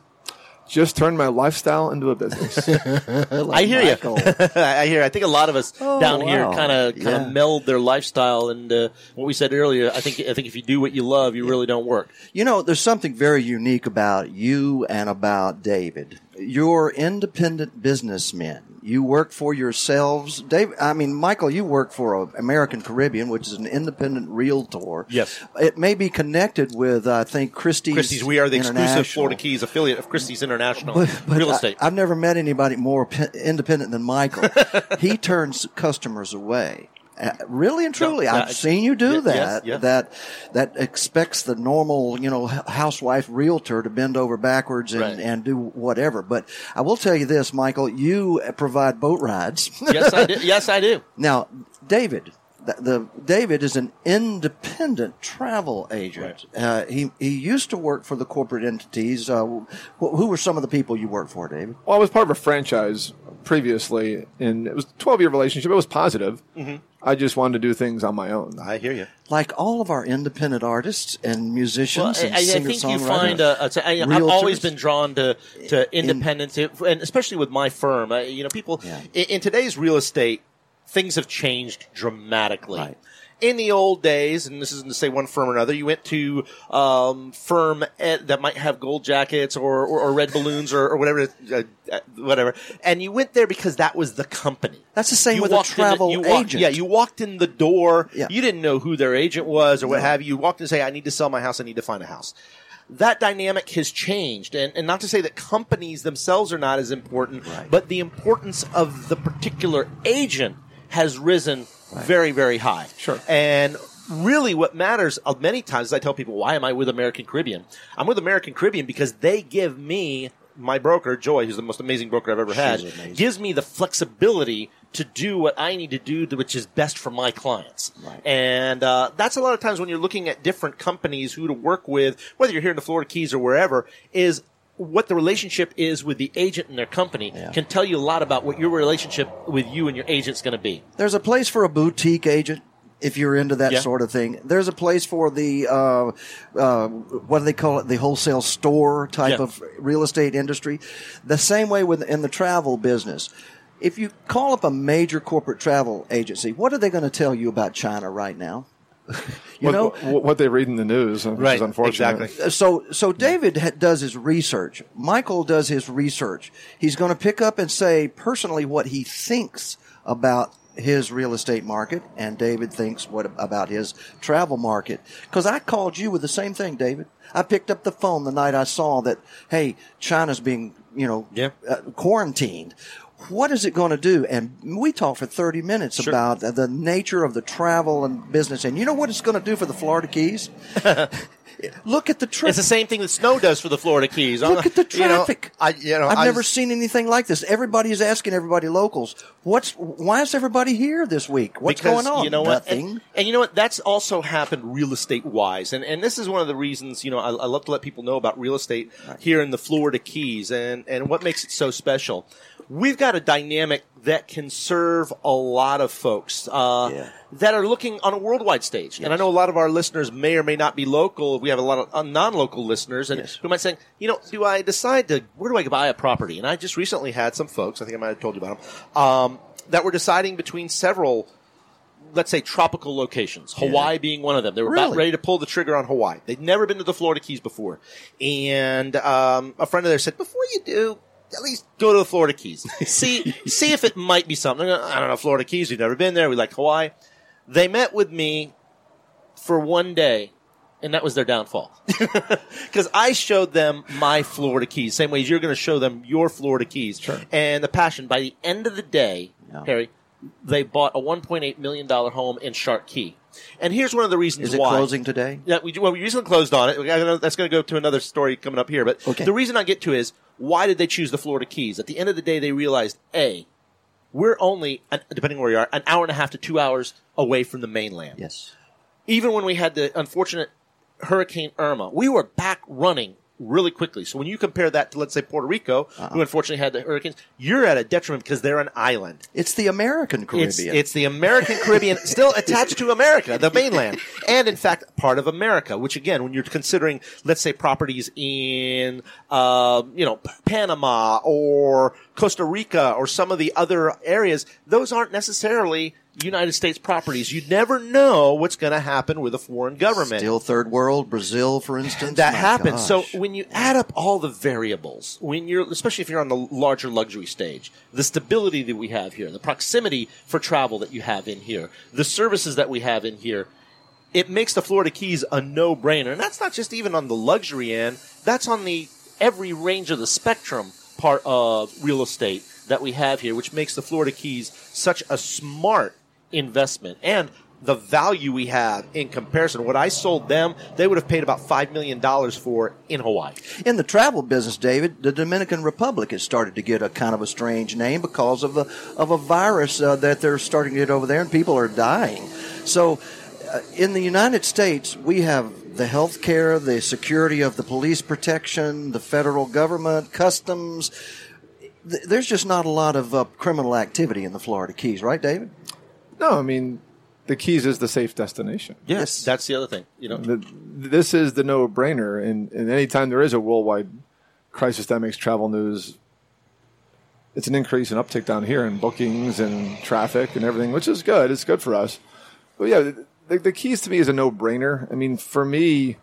Just turned my lifestyle into a business. I hear Michael. you. I hear. I think a lot of us Oh, down here kind of kind Yeah. of meld their lifestyle and uh, what we said earlier. I think I think if you do what you love, you really don't work. You know, there's something very unique about you and about David. You're independent businessmen. You work for yourselves. Dave, I mean, Michael, you work for American Caribbean, which is an independent realtor. Yes. It may be connected with, I think, Christie's. Christie's, we are the exclusive Florida Keys affiliate of Christie's International But, but Real I- Estate. I've never met anybody more p- independent than Michael. he turns customers away. Uh, really and truly, No, I've uh, seen you do yeah, that. yes, yeah. That that expects the normal, you know, housewife realtor to bend over backwards and, Right. and do whatever. But I will tell you this, Michael, you provide boat rides. yes, I do. Yes, I do. Now, David, the, the David is an independent travel agent. Uh, he he used to work for the corporate entities. Uh, wh- who were some of the people you worked for, David? Well, I was part of a franchise previously, and it was a 12 year relationship. It was positive. Mhm. I just wanted to do things on my own. I hear you. Like all of our independent artists and musicians Well, and I, I singer think you find songwriters. a, a, I, I've always been drawn to to independence, and especially with my firm. Uh, you know, people in, in today's real estate, things have changed dramatically. In the old days, and this isn't to say one firm or another, you went to um, firm eh, that might have gold jackets or, or, or red balloons or, or whatever, uh, uh, whatever, and you went there because that was the company. That's the same You with a walked in the- travel you walked- agent. Yeah, you walked in the door. Yeah. You didn't know who their agent was or what No. have you. You walked in and say, I need to sell my house. I need to find a house. That dynamic has changed. And, and not to say that companies themselves are not as important, but the importance of the particular agent has risen very, very high. Sure. And really what matters uh, many times, is I tell people, why am I with American Caribbean? I'm with American Caribbean because they give me my broker, Joy, who's the most amazing broker I've ever had, gives me the flexibility to do what I need to do, which is best for my clients. And uh, that's a lot of times when you're looking at different companies who to work with, whether you're here in the Florida Keys or wherever, is what the relationship is with the agent and their company can tell you a lot about what your relationship with you and your agent's going to be. There's a place for a boutique agent if you're into that Yeah. sort of thing. There's a place for the uh, uh, what do they call it? The wholesale store type Yeah. of real estate industry. The same way with in the travel business. If you call up a major corporate travel agency, what are they going to tell you about China right now? you what, know, what, what they read in the news, which is unfortunate. so, so David ha- does his research. Michael does his research. He's going to pick up and say personally what he thinks about his real estate market, and David thinks what about his travel market. Because I called you with the same thing, David. I picked up the phone the night I saw that, hey, China's being, you know, uh, quarantined. What is it going to do? And we talked for 30 minutes Sure. about the- nature of the travel and business. And you know what it's going to do for the Florida Keys? Look at the trip. It's the same thing that snow does for the Florida Keys. Look at the You know, traffic. I, you know, I've I never was- seen anything like this. Everybody is asking everybody locals, "What's why is everybody here this week? What's because, going on?" You know Nothing. what? And, and you know what? That's also happened real estate wise, and and this is one of the reasons. You know, I, I love to let people know about real estate here in the Florida Keys, and and what makes it so special. We've got a dynamic that can serve a lot of folks uh, that are looking on a worldwide stage. And I know a lot of our listeners may or may not be local. We have a lot of uh, non-local listeners, and who might say, you know, do I decide to where do I buy a property? And I just recently had some folks. I think I might have told you about them um, that were deciding between several let's say tropical locations, Yeah. Hawaii being one of them. They were about ready to pull the trigger on Hawaii. They'd never been to the Florida Keys before. And um, a friend of theirs said, before you do, at least go to the Florida Keys. see see if it might be something. I don't know, Florida Keys, we've never been there. We like Hawaii. They met with me for one day, and that was their downfall. Because I showed them my Florida Keys, same way as you're going to show them your Florida Keys. Sure. And the passion. By the end of the day, Harry, they bought a 1.8 million dollar home in Shark Key. And here's one of the reasons Is it why. closing today? Yeah, we, well, we recently closed on it. That's going to go to another story coming up here. But Okay. the reason I get to is why did they choose the Florida Keys? At the end of the day, they realized a we're only depending where you are an hour and a half to two hours away from the mainland. Yes. Even when we had the unfortunate Hurricane Irma, we were back running really quickly. So when you compare that to let's say Puerto Rico, Uh-huh. who unfortunately had the hurricanes, you're at a detriment because they're an island. It's the American Caribbean. It's, it's the American Caribbean, still attached to America, the mainland, and in fact part of America. Which again, when you're considering, let's say, properties in, uh, you know, Panama or Costa Rica or some of the other areas, those aren't necessarily United States properties. You never know what's going to happen with a foreign government. Still third world, Brazil, for instance. That My happens. So when you add up all the variables, when you're, especially if you're on the larger luxury stage, the stability that we have here, the proximity for travel that you have in here, the services that we have in here, it makes the Florida Keys a no-brainer. And that's not just even on the luxury end. That's on the every range of the spectrum part of real estate that we have here, which makes the Florida Keys such a smart investment and the value we have in comparison. What I sold them, they would have paid about $5 million for in Hawaii. In the travel business, David, the Dominican Republic has started to get a kind of a strange name because of the of a virus uh, that they're starting to get over there, and people are dying. So, uh, in the United States, we have the health care, the security of the police protection, the federal government, customs. Th- There's just not a lot of uh, criminal activity in the Florida Keys, right, David? No, I mean, the Keys is the safe destination. Yes, that's the other thing. You know, The, this is the no-brainer, and, and anytime there is a worldwide crisis that makes travel news, it's an increase in uptick down here in bookings and traffic and everything, which is good. It's good for us. But yeah, the, the Keys to me is a no-brainer. I mean, for me,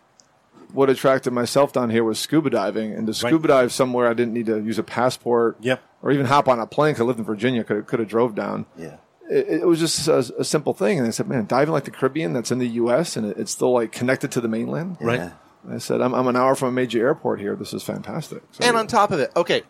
what attracted myself down here was scuba diving, and to scuba dive somewhere I didn't need to use a passport, Yep. or even hop on a plane. Cause I lived in Virginia, could could have drove down Yeah. It, it was just a, a simple thing. And I said, man, diving like the Caribbean that's in the U.S. and it, it's still like connected to the mainland. Right. Yeah. I said, I'm, I'm an hour from a major airport here. This is fantastic. So, And on top of it, okay,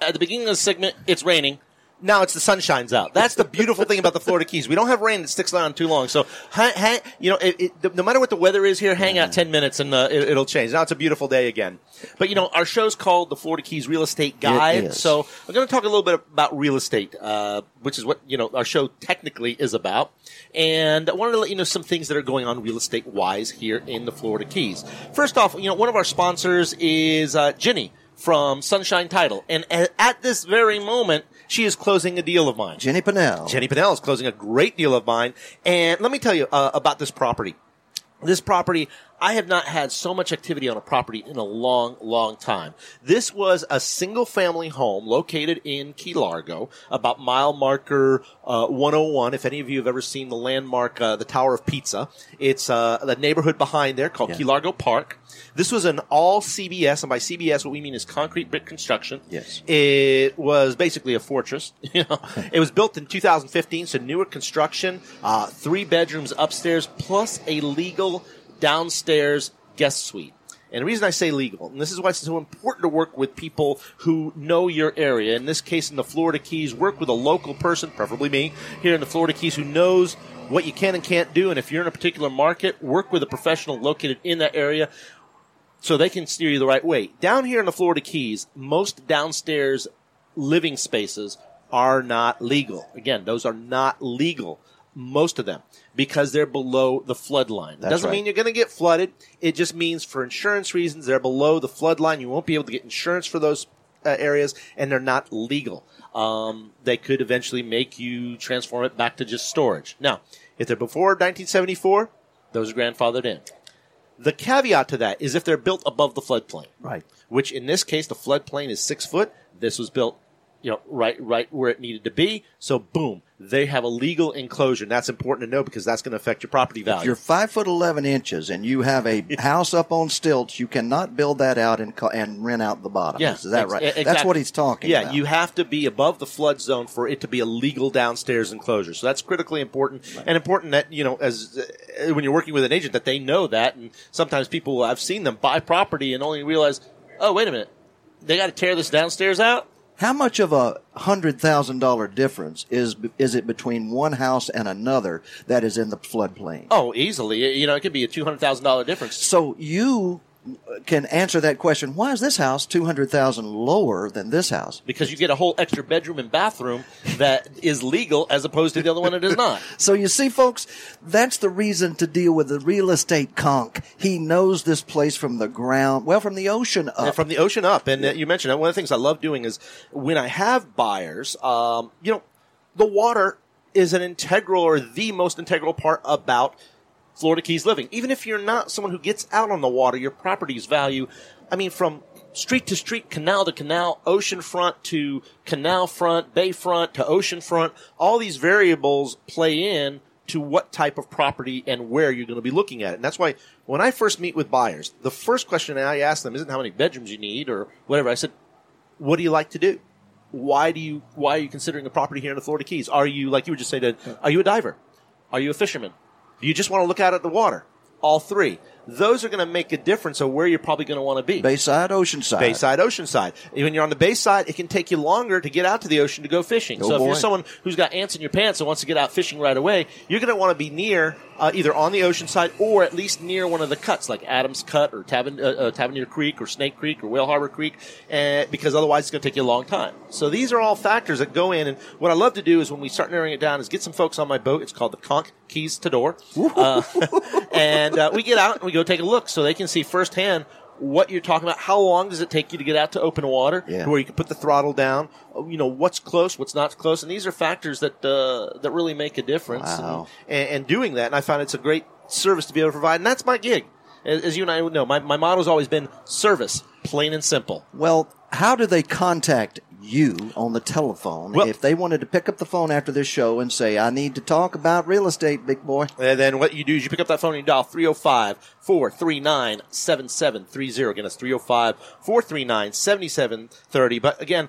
at the beginning of the segment, it's raining. Now it's the sun shines out. That's the beautiful thing about the Florida Keys. We don't have rain that sticks around too long. So, ha- ha- you know, it, it, no matter what the weather is here, hang out 10 minutes and uh, it, it'll change. Now it's a beautiful day again. But, you know, our show's called the Florida Keys Real Estate Guide. So I'm going to talk a little bit about real estate, uh, which is what, you know, our show technically is about. And I wanted to let you know some things that are going on real estate wise here in the Florida Keys. First off, you know, one of our sponsors is uh, Ginny from Sunshine Title. And at this very moment, she is closing a deal of mine. Jenny Pinnell. Jenny Pinnell is closing a great deal of mine. And let me tell you uh, about this property. This property, I have not had so much activity on a property in a long, long time. This was a single family home located in Key Largo, about mile marker uh, 101. If any of you have ever seen the landmark, uh, the Tower of Pizza, it's uh, the neighborhood behind there called Key Largo Park. This was an all CBS, and by CBS, what we mean is concrete brick construction. Yes. It was basically a fortress. You know, it was built in 2015, so newer construction, uh, three bedrooms upstairs, plus a legal downstairs guest suite. And the reason I say legal, and this is why it's so important to work with people who know your area. In this case, in the Florida Keys, work with a local person, preferably me, here in the Florida Keys, who knows what you can and can't do. And if you're in a particular market, work with a professional located in that area so they can steer you the right way. Down here in the Florida Keys, most downstairs living spaces are not legal. Again, those are not legal. Most of them because they're below the flood line. That's Doesn't right. mean you're going to get flooded. It just means for insurance reasons they're below the flood line. You won't be able to get insurance for those uh, areas, and they're not legal. Um, they could eventually make you transform it back to just storage. Now, if they're before 1974, those are grandfathered in. The caveat to that is if they're built above the floodplain Right. which in this case the floodplain is six foot. This was built, you know, right right where it needed to be. So boom, they have a legal enclosure. And that's important to know because that's going to affect your property If value. you're five foot eleven inches and you have a house up on stilts, you cannot build that out and co- and rent out the bottom. Yeah, is that ex- right? e- That's what he's talking Yeah, about. you have to be above the flood zone for it to be a legal downstairs enclosure. So that's critically important, and important that you know, as uh, when you're working with an agent, that they know that. And sometimes people, I've seen them buy property and only realize, oh, wait a minute, they got to tear this downstairs out. How much of a hundred thousand dollar difference is is it between one house and another that is in the floodplain? Oh, easily. You know, it could be a two hundred thousand dollar difference. So you can answer that question. Why is this house two hundred thousand lower than this house? because you get a whole extra bedroom and bathroom that is legal as opposed to the other one that is not. So you see, folks, that's the reason to deal with the real estate conch. He knows this place from the ground, well, from the ocean up. And from the ocean up. And uh, you mentioned that one of the things I love doing is when I have buyers, um, you know, the water is an integral or the most integral part about Florida Keys living. Even if you're not someone who gets out on the water, your property's value, I mean, from street to street, canal to canal, ocean front to canal front, bay front to ocean front, all these variables play in to what type of property and where you're going to be looking at it. And that's why when I first meet with buyers, the first question I ask them isn't how many bedrooms you need or whatever. I said, what do you like to do? Why do you, why are you considering a property here in the Florida Keys? Are you, like you were just saying, are you a diver? Are you a fisherman? You just want to look out at the water? All three. Those are going to make a difference of where you're probably going to want to be. Bayside, Oceanside. Bayside, Oceanside. When you're on the Bayside, it can take you longer to get out to the ocean to go fishing. Oh, so if you're someone who's got ants in your pants and wants to get out fishing right away, you're going to want to be near uh, either on the ocean side or at least near one of the cuts, like Adams Cut or Taven, uh, uh, Tavernier Creek or Snake Creek or Whale Harbor Creek, uh, because otherwise it's going to take you a long time. So these are all factors that go in. And what I love to do is when we start narrowing it down is get some folks on my boat. It's called the Conch Keys to Door. Uh, and uh, we get out and we go take a look so they can see firsthand what you're talking about. How long does it take you to get out to open water, Yeah. where you can put the throttle down? You know what's close, what's not close, and these are factors that uh, that really make a difference. Wow. And, and, and doing that, and I found it's a great service to be able to provide, and that's my gig. As, as you and I know, my my motto's always been service, plain and simple. Well, how do they contact you on the telephone Well- if they wanted to pick up the phone after this show and say, I need to talk about real estate, big boy? And then what you do is you pick up that phone and you dial 305 439 7730. Again, it's 305 439 7730. But again,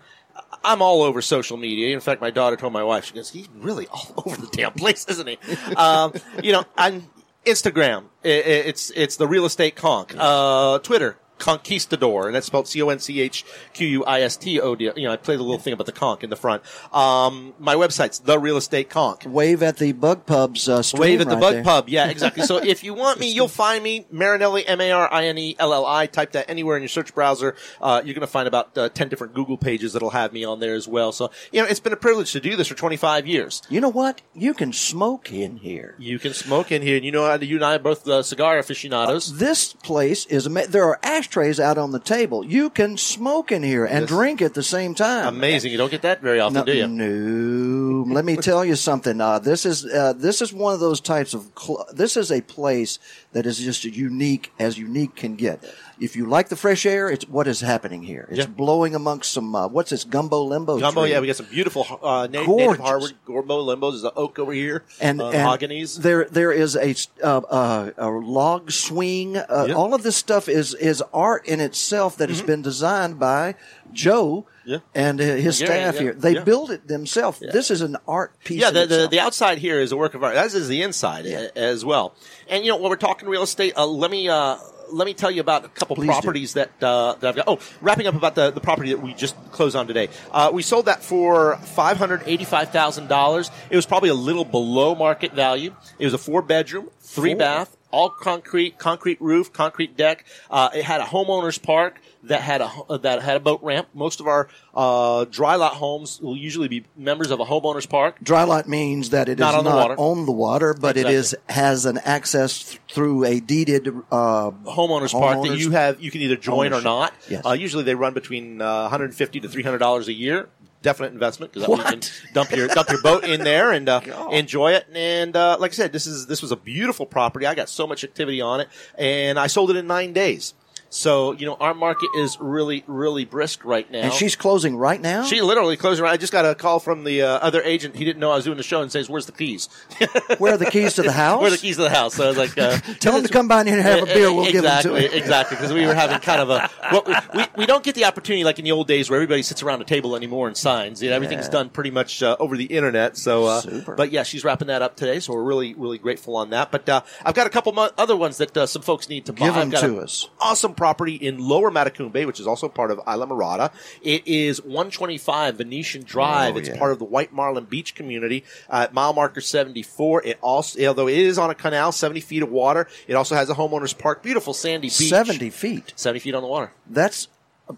I'm all over social media. In fact, my daughter told my wife, she goes, he's really all over the damn place, isn't he? um, you know, on Instagram, it's, it's the real estate conch. Uh, Twitter, Conchquistador, and that's spelled C-O-N-C-H-Q-U-I-S-T-O-D. You know, I play the little thing about the conch in the front. Um, my website's The Real Estate Conch. Wave at the Bug Pub's uh, Wave at the right Bug there. Pub. Yeah, exactly. so if you want me, you'll find me, Marinelli, M-A-R-I-N-E-L-L-I. Type that anywhere in your search browser. Uh, you're going to find about uh, 10 different Google pages that'll have me on there as well. So, you know, it's been a privilege to do this for 25 years. You know what? You can smoke in here. You can smoke in here, and you know, uh, you and I are both uh, cigar aficionados. This place is ama- there are ashtrays out on the table. You can smoke in here and Yes. drink at the same time. Amazing. You don't get that very often, No, do you? no. Let me tell you something. Uh, this is uh, this is one of those types of. Cl- this is a place that is just as unique as unique can get. If you like the fresh air, it's what is happening here. It's Yeah. blowing amongst some uh, what's this gumbo limbo? Gumbo, tree. yeah, we got some beautiful uh, na- native. Harvard Gumbo limbos. There's the oak over here, and, uh, and mahoganies. There, there is a uh, uh, a log swing. Uh, Yeah. All of this stuff is is art in itself that has been designed by Joe Mm-hmm. Yeah. and uh, his Gary, staff yeah, here. They yeah. build it themselves. This is an art piece. Yeah, the, the, the outside here is a work of art, as is the inside Yeah. as well. And you know, when we're talking real estate, uh, let me uh, let me tell you about a couple Please do. properties that uh, that I've got. Oh, wrapping up about the, the property that we just closed on today. Uh, we sold that for five hundred eighty five thousand dollars. It was probably a little below market value. It was a four bedroom, three Four. bath, all concrete, concrete roof, concrete deck. Uh, it had a homeowner's park that had a that had a boat ramp. Most of our uh, dry lot homes will usually be members of a homeowner's park. Dry lot means that it is Not on the water. on the water, but it is has an access th- through a deeded uh, homeowners park that you have you can either join or not. Yes. Uh, usually they run between uh, 150 to 300 dollars a year. Definite investment because you can dump your dump your boat in there and uh, enjoy it. And uh, like I said, this is this was a beautiful property. I got so much activity on it, and I sold it in nine days. So you know our market is really really brisk right now. and she's closing right now. She literally closed her. I just got a call from the uh, other agent. He didn't know I was doing the show and says, "Where's the keys?" Where are the keys to the house? Where are the keys to the house? So I was like, uh, Tell them to come by in here and have a beer. We'll give them to exactly, you. exactly, because we were having kind of a what we, we don't get the opportunity like in the old days where everybody sits around a table anymore and signs. You know, everything's Yeah. done pretty much uh, over the internet. So, uh, Super. but yeah, she's wrapping that up today. So we're really really grateful on that. But uh, I've got a couple mo- other ones that uh, some folks need to buy. Give 'em I've got to a us. Awesome property in Lower Matecumbe, which is also part of Islamorada. It is 125 Venetian Drive. Oh, it's yeah. part of the White Marlin Beach community uh, mile marker 74. It also, although it is on a canal, 70 feet of water, it also has a homeowner's park, beautiful sandy beach. Seventy feet. 70 feet on the water. That's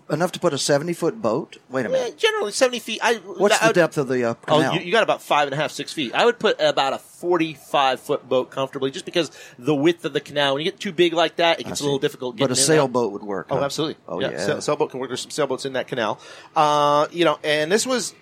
enough to put a seventy foot boat. Wait a minute. generally 70 feet. I, What's I- the depth of the uh, Oh, canal? you, you got about five and a half, six feet. I would put about a 45 foot boat comfortably just because the width of the canal. When you get too big like that, it gets a little difficult. But a sailboat would work. Oh, huh? absolutely. Oh, yeah. yeah. Sail- sailboat can work. There's some sailboats in that canal. Uh, you know, and this was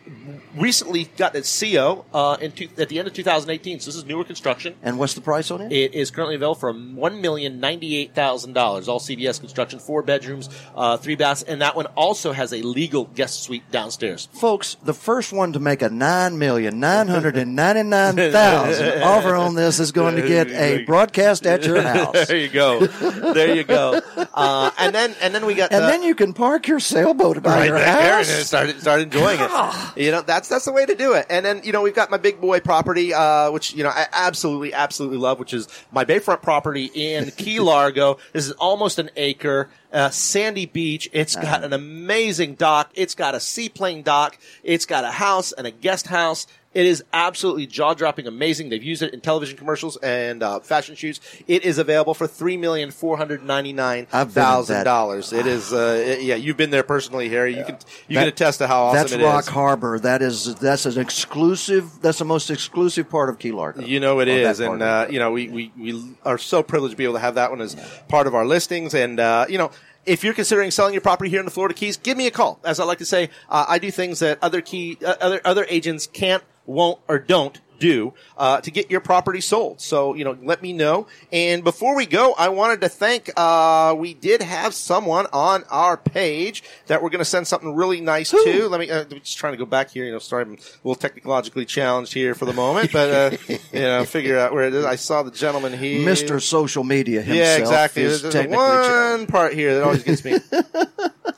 recently got its CO uh, two, at the end of 2018. So this is newer construction. And what's the price on it? It is currently available for $1,098,000. All CBS construction, four bedrooms, uh, three baths. And that one also has a legal guest suite downstairs. Folks, the first one to make a $9,999,000 offer on this is going to get a broadcast at your house. there you go. There you go. Uh, and then and then we got And uh, then you can park your sailboat by right your there house. and start start enjoying it. You know, that's that's the way to do it. And then you know we've got my big boy property, uh, which you know I absolutely absolutely love, which is my Bayfront property in Key Largo. This is almost an acre. Uh, sandy beach. It's got an amazing dock. It's got a seaplane dock. It's got a house and a guest house. It is absolutely jaw dropping amazing. They've used it in television commercials and uh, fashion shoots. It is available for three million four hundred ninety nine I've been at thousand that. dollars. It is, uh, it- yeah. You've been there personally, Harry. You can you can attest to how awesome that's it Rock is. Harbor. That is that's an exclusive. That's the most exclusive part of Key Largo. You know it that is, and uh, you know we, we we are so privileged to be able to have that one as part of our listings. And uh, you know, if you're considering selling your property here in the Florida Keys, give me a call. As I like to say, uh, I do things that other key uh, other other agents can't, won't, or don't do uh, to get your property sold. So you know, let me know. And before we go, I wanted to thank. Uh, we did have someone on our page that we're going to send something really nice to. Let me uh, just trying to go back here. You know, sorry, I'm a little technologically challenged here for the moment, but uh, you know, figure out where it is. I saw the gentleman here, Mr. Social Media himself. Yeah, exactly. There's, there's one part here that always gets me.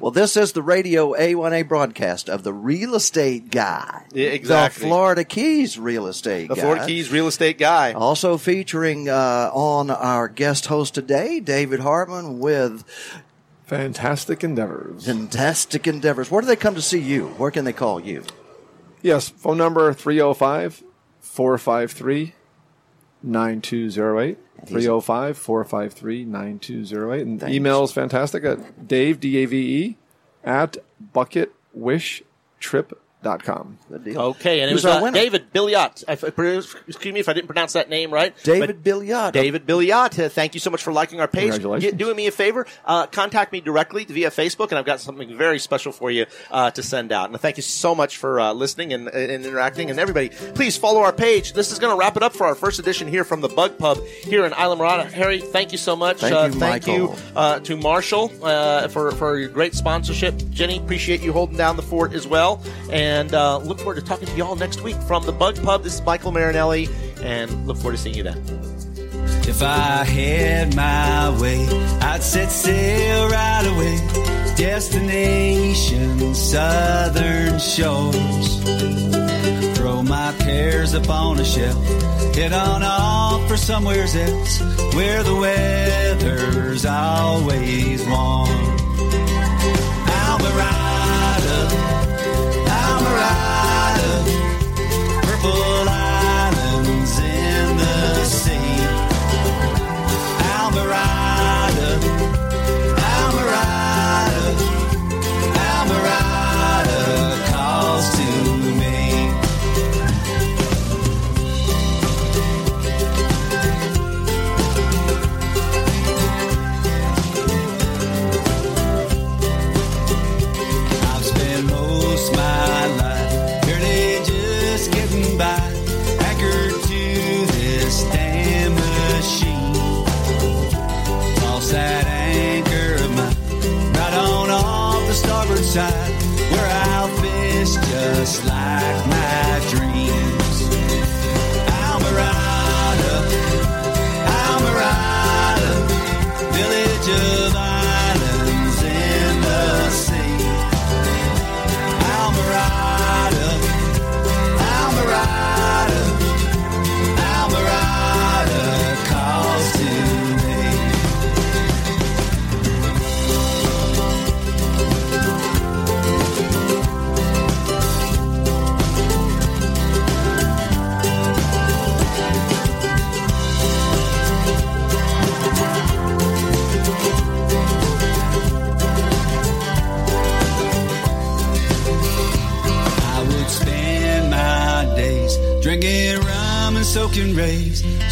Well, this is the Radio A1A broadcast of the Real Estate Guy. Yeah, exactly. The Florida Keys Real Estate the Guy. Florida Keys real estate guy. Also featuring uh, on our guest host today, David Hartman with Fantastic endeavors. Fantastic Endeavors. Where do they come to see you? Where can they call you? Yes, phone number 305 453 9208. 305 453 9208. And Thanks. email is fantastic at Dave, D A V E, at bucketwishtrip.com. Good deal. Okay, and it Who's was our uh, winner? David Billiot. If- Excuse me if I didn't pronounce that name right. David but Billiot. David Billiot, uh, thank you so much for liking our page. Congratulations. Get- doing me a favor, uh, contact me directly via Facebook, and I've got something very special for you uh, to send out. And thank you so much for uh, listening and, and interacting. And everybody, please follow our page. This is going to wrap it up for our first edition here from the Bug Pub here in Islamorada. Harry, thank you so much. Thank uh, you, thank Michael. you uh, to Marshall uh, for for your great sponsorship. Jenny, appreciate you holding down the fort as well. And uh, look forward to talking to you all next week from the Bug Pub. This is Michael Marinelli, and look forward to seeing you then. If I had my way, I'd set sail right away. Destination southern shores. Throw my cares upon a shelf. Head on off for somewheres else where the weather's always warm. Purple side, where I'll fish just like my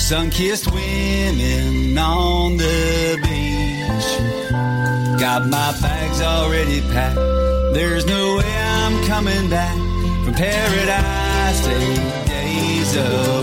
rays, sun-kissed women on the beach. Got my bags already packed. There's no way I'm coming back from paradise eight days a